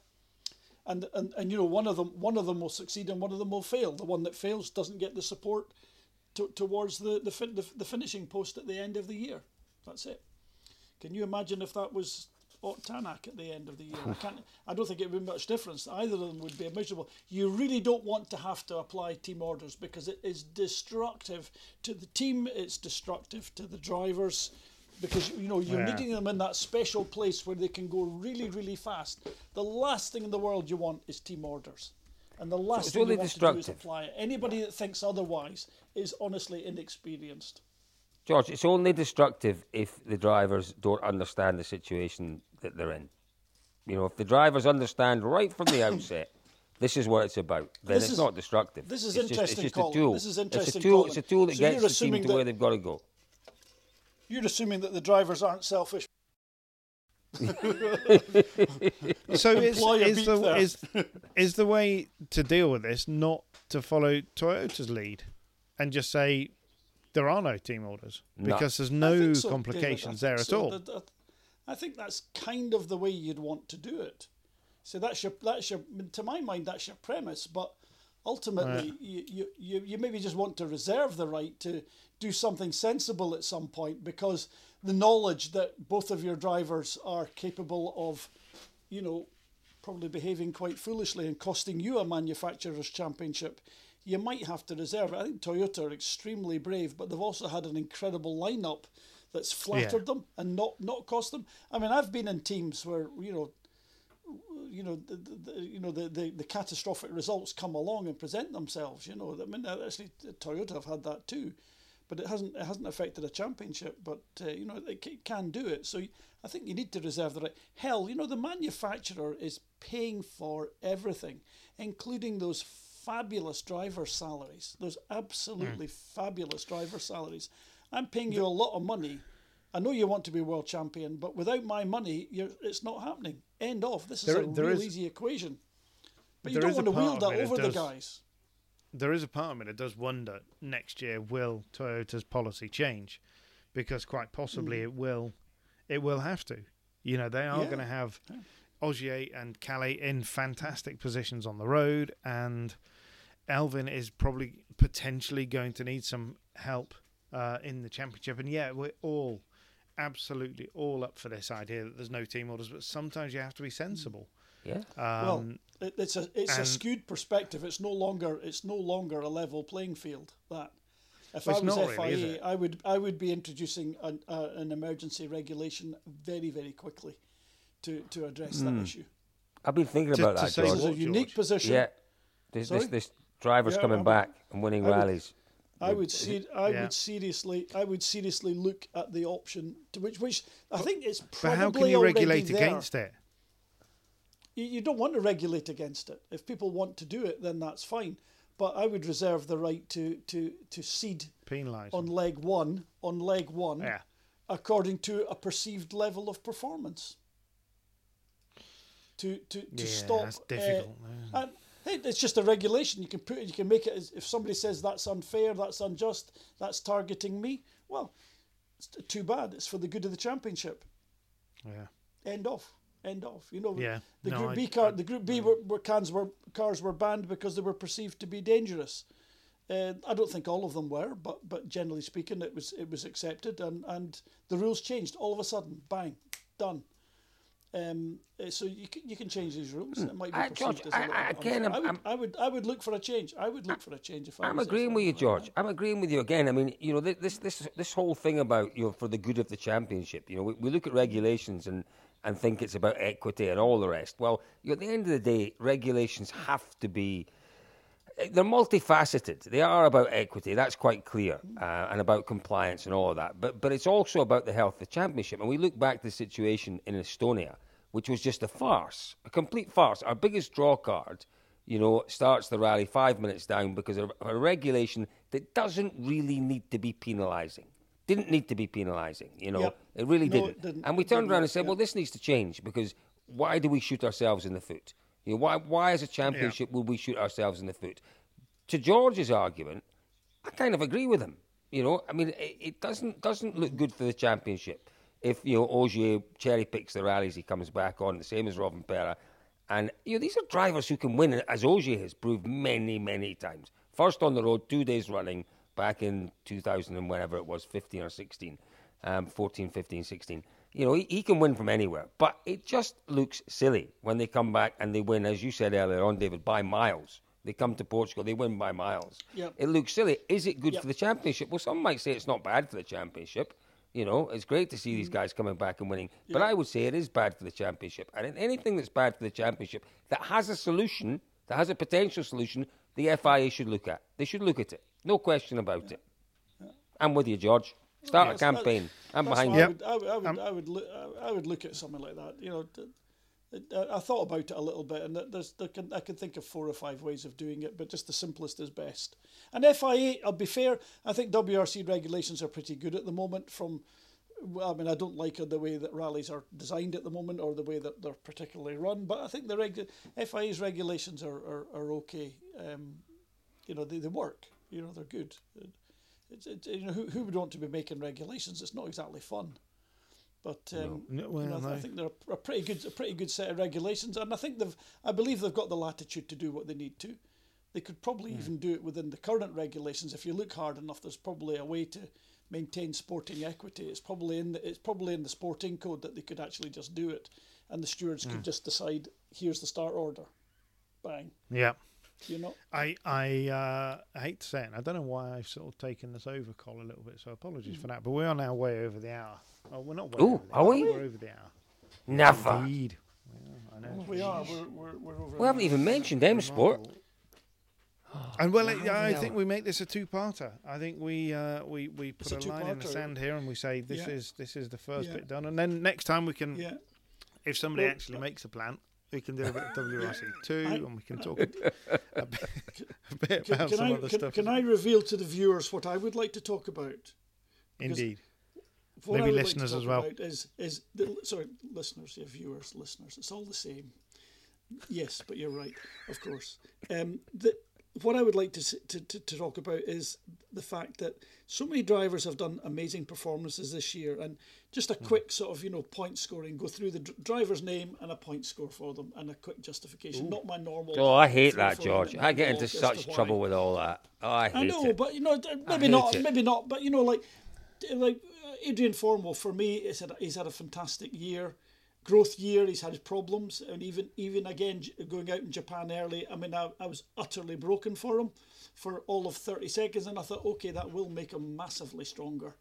And, and, and you know, one of them one of them will succeed and one of them will fail. The one that fails doesn't get the support to, towards the, the, fin- the, the finishing post at the end of the year. That's it. Can you imagine if that was Ott Tanak at the end of the year? I, can't, I don't think it would be much difference. Either of them would be miserable. You really don't want to have to apply team orders because it is destructive to the team. It's destructive to the drivers because you know you're Yeah. needing them in that special place where they can go really, really fast. The last thing in the world you want is team orders. And the last it's thing you want to do is apply it. Anybody that thinks otherwise is honestly inexperienced. George, it's only destructive if the drivers don't understand the situation that they're in. You know, if the drivers understand right from the outset, this is what it's about, then This it's is- not destructive. this is it's just, interesting, it's just Colin. a tool. This is It's interesting, a tool. Colin. It's a tool that So you're gets the team assuming to that- where they've got to go. You're assuming that the drivers aren't selfish. So is, is the there. is is the way to deal with this not to follow Toyota's lead and just say there are no team orders No. because there's no so, complications David, there think at so. all. That- that- I think that's kind of the way you'd want to do it. So that's your that's your to my mind that's your premise, but ultimately you, you, you you maybe just want to reserve the right to do something sensible at some point because the knowledge that both of your drivers are capable of, you know, probably behaving quite foolishly and costing you a manufacturer's championship, you might have to reserve it. I think Toyota are extremely brave, but they've also had an incredible lineup that's flattered Yeah. them and not not cost them. I mean, I've been in teams where you know, you know, the, the, you know the, the, the catastrophic results come along and present themselves. You know, I mean, actually, Toyota have had that too, but it hasn't it hasn't affected a championship. But uh, you know, it c- can do it. So I think you need to reserve the right. Hell, you know, the manufacturer is paying for everything, including those fabulous driver salaries. Those absolutely hmm. fabulous driver salaries. I'm paying you a lot of money. I know you want to be world champion, but without my money, you're, it's not happening. End of. This is There- a there real is- easy equation. But you don't want to wield that over the guys. there is a part of me that does wonder next year will Toyota's policy change because quite possibly hmm. it will it will have to. You know, they are Yeah. going to have Ogier and Kalle in fantastic positions on the road and Elfyn is probably potentially going to need some help uh, in the championship and yeah, we're all absolutely all up for this idea that there's no team orders but sometimes you have to be sensible. Yeah. Um, well, it, it's a it's a skewed perspective. It's no longer it's no longer a level playing field. That if Well, I was not really, FIA. I would I would be introducing an, uh, an emergency regulation very very quickly to to address that hmm. issue. I've been thinking To- about to that, This George. is a unique George? position. Yeah. This, this, this driver's Yeah, coming I would- back and winning I would- rallies. I would see. I Yeah. would seriously. I would seriously look at the option to which, which I think it's probably but how can you already regulate there. against it? You, you don't want to regulate against it. If people want to do it, then that's fine. But I would reserve the right to to to seed Penalise. on leg one on leg one, Yeah. according to a perceived level of performance. To to to Yeah, stop. that's uh, difficult, and hey, it's just a regulation. You can put it. You can make it. As, if somebody says that's unfair, that's unjust, that's targeting me. Well, it's too bad. It's for the good of the championship. Yeah. End off. End off. You know, Yeah. the No, Group I- B car, the Group B were, were cans were cars were banned because they were perceived to be dangerous. Uh, I don't think all of them were, but but generally speaking, it was it was accepted, and and the rules changed all of a sudden. Bang, done. Um, uh, so you can you can change these rules. It might be perceived George, as a I- little I- bit again. I'm- I would I'm- I would I would look for a change. I would look for a change if I I'm agreeing with you. George. I'm agreeing with you again. I mean, you know, this this this whole thing about you know for the good of the championship. You know, we, we look at regulations and and think it's about equity and all the rest. Well, you know, at the end of the day, regulations have to be. They're multifaceted. They are about equity. That's quite clear, uh, and about compliance and all of that. But but it's also about the health of the championship. And we look back to the situation in Estonia, which was just a farce, a complete farce. Our biggest draw card you know, starts the rally five minutes down because of a regulation that doesn't really need to be penalising. Didn't need to be penalising, you know. Yep. It really No, didn't. it didn't. And we turned around and said, yeah. well, this needs to change because why do we shoot ourselves in the foot? You know, why, why as a championship will we shoot ourselves in the foot? To George's argument, I kind of agree with him. You know, I mean, it, it doesn't doesn't look good for the championship if you know Ogier cherry picks the rallies he comes back on, the same as Rovanperä. And you know, these are drivers who can win, as Ogier has proved many, many times. First on the road, two days running, back in 2000 and whenever it was, 15 or 16, um, 14, 15, 16. You know, he, he can win from anywhere. But it just looks silly when they come back and they win, as you said earlier on, David, by miles. They come to Portugal, they win by miles. Yep. It looks silly. Is it good Yep. for the championship? Well, some might say it's not bad for the championship. You know, it's great to see these Mm. guys coming back and winning. But I would say it is bad for the championship. And in anything that's bad for the championship that has a solution, that has a potential solution, the FIA should look at. They should look at it. No question about it. I'm with you, George. Start a That's- that- campaign. I'm behind you. I would, I, would- I would, I would, look, I, I would look at something like that. You know, I I thought about it a little bit, and there's, there can, I can think of four or five ways of doing it, but just the simplest is best. And FIA, I'll be fair, I think WRC regulations are pretty good at the moment. From, well, I mean, I don't like the way that rallies are designed at the moment, or the way that they're particularly run, but I think the regu- FIA's regulations are are, are okay. Um, you know, they, they work. You know, they're good. It's, it's, you know, who, who would want to be making regulations? It's not exactly fun. But um, No, well, you know, I, I think they're a, pretty good, a pretty good set of regulations, and I think they've, I believe they've got the latitude to do what they need to. They could Hmm. probably even do it within the current regulations if you look hard enough. There's probably a way to maintain sporting equity. It's probably in the, it's probably in the sporting code that they could actually just do it, and the stewards Hmm. could just decide here's the start order, bang. Yeah. You know, I I uh, I hate to say it. and I don't know why I've sort of taken this over call a little bit. So apologies for that. But we are now way over the hour. Oh, we're not way Ooh, over the are hour. we? We're over the hour. Never. Indeed. Yeah, I know. we are. We're we're, we're over. We haven't even mentioned M Sport. And well, I think we make this a two-parter. I think we uh, we we put It's a, a line in the sand here, and we say this Yeah. is this is the first Yeah. bit done, and then next time we can, Yeah. if somebody Well, actually makes a plan, we can do a bit of WRC two, I- and we can talk a bit, a bit, Can, about can some I other can, stuff. can I reveal to the viewers what I would like to talk about? Indeed. What Maybe I would like to listeners talk as well. Is is the, sorry, listeners, yeah, viewers, listeners. It's all the same. Yes, but you're right, of course. Um, the, what I would like to, to, to to talk about is the fact that so many drivers have done amazing performances this year, and just a quick sort of you know point scoring, go through the dr- driver's name and a point score for them, and a quick justification. Not my normal. Oh, I hate that, George. I get into such trouble with all that. Oh, I hate I know, it. but you know, maybe not, it. maybe not. But you know, like, like uh, Adrien Fourmaux for me, he's had he's had a fantastic year, growth year. He's had his problems, and even even again going out in Japan early. I mean, I, I was utterly broken for him for all of thirty seconds, and I thought, okay, that will make him massively stronger.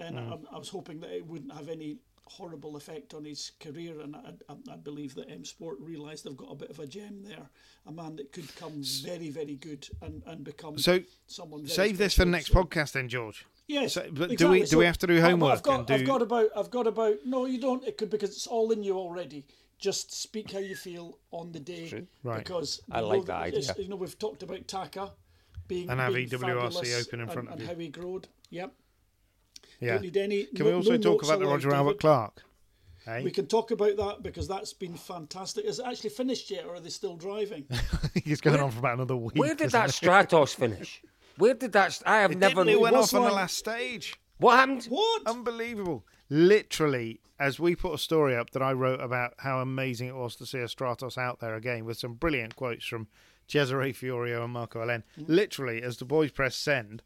And mm. I, I was hoping that it wouldn't have any horrible effect on his career, and I, I, I believe that M Sport realised they've got a bit of a gem there, a man that could come very, very good and, and become So someone. Very save this for the next So- podcast, then, George. Yes, So- but do we- do we have to do but- but homework I've got, and do- I've got about. I've got about. No, you don't. It could because it's all in you already. Just speak how you feel on the day. Right. Because I like that it's- idea. You know, we've talked about Taka being And have being EWRC open in and, front of and you. how he growed. Yep. Yeah. Don't need any. Can no- we also no talk about the allowed, Roger Albert Clark? Hey? We can talk about that because that's been fantastic. Is it actually finished yet, or are they still driving? He's going on for about another week. Where did that it? Stratos finish? Where did that? St- I have It never. didn't, it went off on the last stage. What happened? what? Unbelievable. Literally, as we put a story up that I wrote about how amazing it was to see a Stratos out there again with some brilliant quotes from Cesare Fiorio and Markku Alén. Mm. Literally, as the boys press send,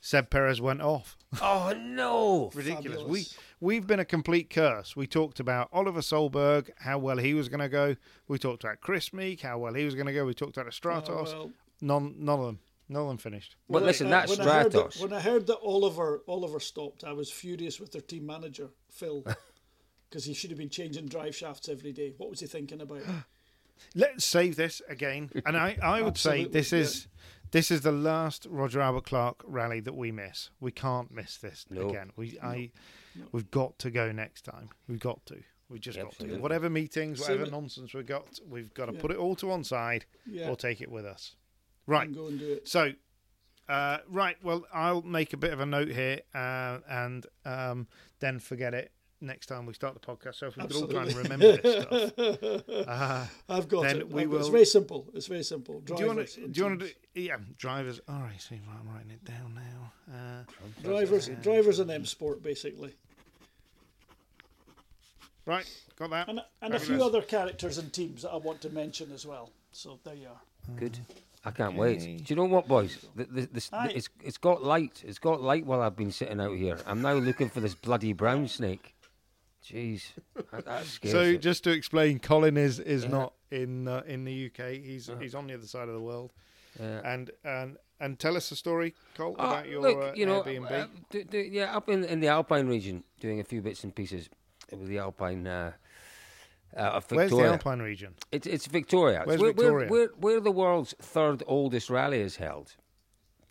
Seb Perez went off. Oh no! Ridiculous. Fabulous. We we've been a complete curse. We talked about Oliver Solberg, how well he was going to go. We talked about Kris Meeke, how well he was going to go. We talked about oh, Stratos. well. none, none of them. None of them finished. But When listen, I- that's when I heard that- Stratos. when I heard that Oliver Oliver stopped, I was furious with their team manager Phil because he should have been changing drive shafts every day. What was he thinking about? Let's save this again. And I, I would say this is this is the last Roger Albert Clark rally that we miss. We can't miss this No. again. We I we've got to go next time. We've got to. We just got to. Absolutely. Whatever meetings, whatever it- nonsense we've got, we've got to Yeah. put it all to one side Yeah. or take it with us. Right. And go and do it. So, uh, right. Well, I'll make a bit of a note here, uh, and um, then forget it next time we start the podcast. So if we could all try and remember this stuff. Uh, I've got Then it. we I've got- It's will- very simple. It's very simple. do you want Drivers to? and Do you want to? teams. Do, yeah, drivers. All right. See, I'm writing it down now. Uh, drivers? Drivers and M Sport basically, right. Got that. and and a few other characters and teams that I want to mention as well. So there you are. Good. I can't wait. Do you know what, boys? The, the, the, Aye. it's it's got light. It's got light while I've been sitting out here. I'm now looking for this bloody brown snake. Jeez, that, that So you. just to explain, Colin is is Yeah. not in uh, in the UK. He's he's on the other side of the world. Yeah. And and and tell us a story, Cole, Ah, about your look, uh, you know, Airbnb. uh, do, do, yeah, up in, in the Alpine region, doing a few bits and pieces with the Alpine. Uh, of Where's Victoria. the Alpine region? It's, it's Victoria. It's Where's where, Victoria? Where, where, where the world's third oldest rally is held.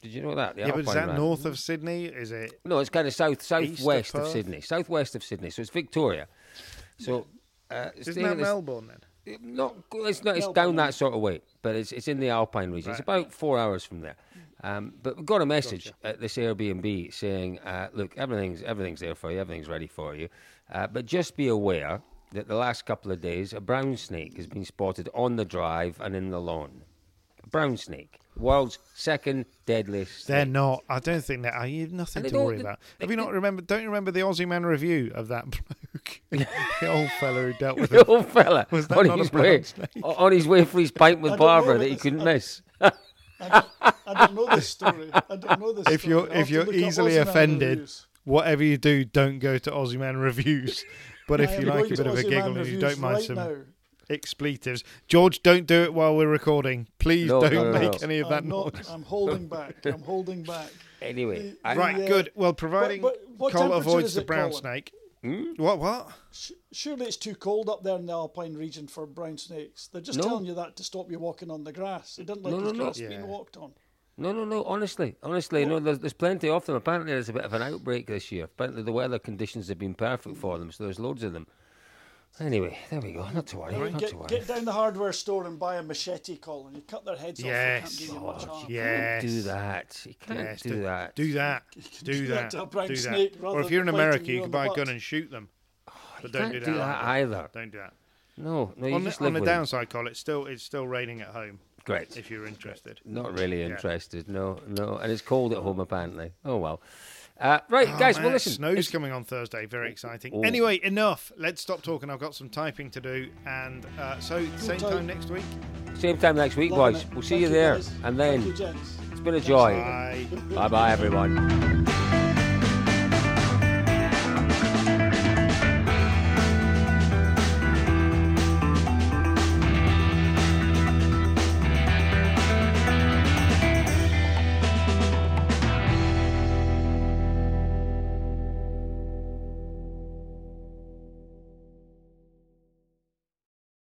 Did you know that? The yeah, but is that rally. north of Sydney? Is it? No, it's kind of south southwest of Perth? Sydney, southwest of Sydney. So it's Victoria. So uh, Isn't that us- Melbourne then? Not, it's not. It's down that sort of way, but it's it's in the Alpine region. It's about four hours from there. Um, but we got a message at this Airbnb saying, uh, "Look, everything's everything's there for you. Everything's ready for you. Uh, but just be aware that the last couple of days, a brown snake has been spotted on the drive and in the lawn. A brown snake. World's second deadliest. They're snake. not. I don't think that. I have nothing to worry they- about. they- Have you not remember? Don't you remember the Aussie Man review of that bloke, the old fella who dealt with The it? old fella Was that on not a his brown way snake? on his way for his pint with I don't know Barbara that he couldn't I- miss. I don't, I don't know this story. I don't know this If story. you're if you're easily offended, whatever you do, don't go to Aussie Man reviews. But I if you like a bit of a giggle and you don't mind right some now. expletives, George, don't do it while we're recording. Please No, don't no, no, make no. any of that I'm, not, noise. I'm holding back. I'm holding back. Anyway, I, Right, Yeah. good. Well, providing but what Cole temperature avoids is the it, brown Colin? snake. Hmm? What? What? Sh- Surely it's too cold up there in the alpine region for brown snakes. They're just No. telling you that to stop you walking on the grass. They didn't like No, his no, no. grass Yeah. being walked on. No, no, no. Honestly, honestly, no. There's, there's plenty of them. Apparently, there's a bit of an outbreak this year. Apparently, the weather conditions have been perfect for them, so there's loads of them. Anyway, there we go. Not to worry. Not to Get, worry. get down the hardware store and buy a machete, Colin. You cut their heads Yes. off. They can't oh, do you much harm. Yes. Do that. You can't Yes, do that. Do that. Do do that that. to a brown Do that. Or if you're in America, you you can the buy a gun and shoot them. Oh, but You don't can't do that, do that either. Don't do that. No, no. You On just the, live on the with it. downside, Colin, it's still it's still raining at home. Great. If you're interested. Not really Yeah. interested. No, no. And it's cold at home apparently. Oh well. Uh, right, Oh, guys. man, well, listen. Snow's it's- coming on Thursday. Very exciting. Oh. Anyway, enough. Let's stop talking. I've got some typing to do. And uh, so, same time next week. Same time next week, Loving boys. it. We'll see Thank you there. guys. And then you, it's been a joy. Bye. Bye bye, everyone.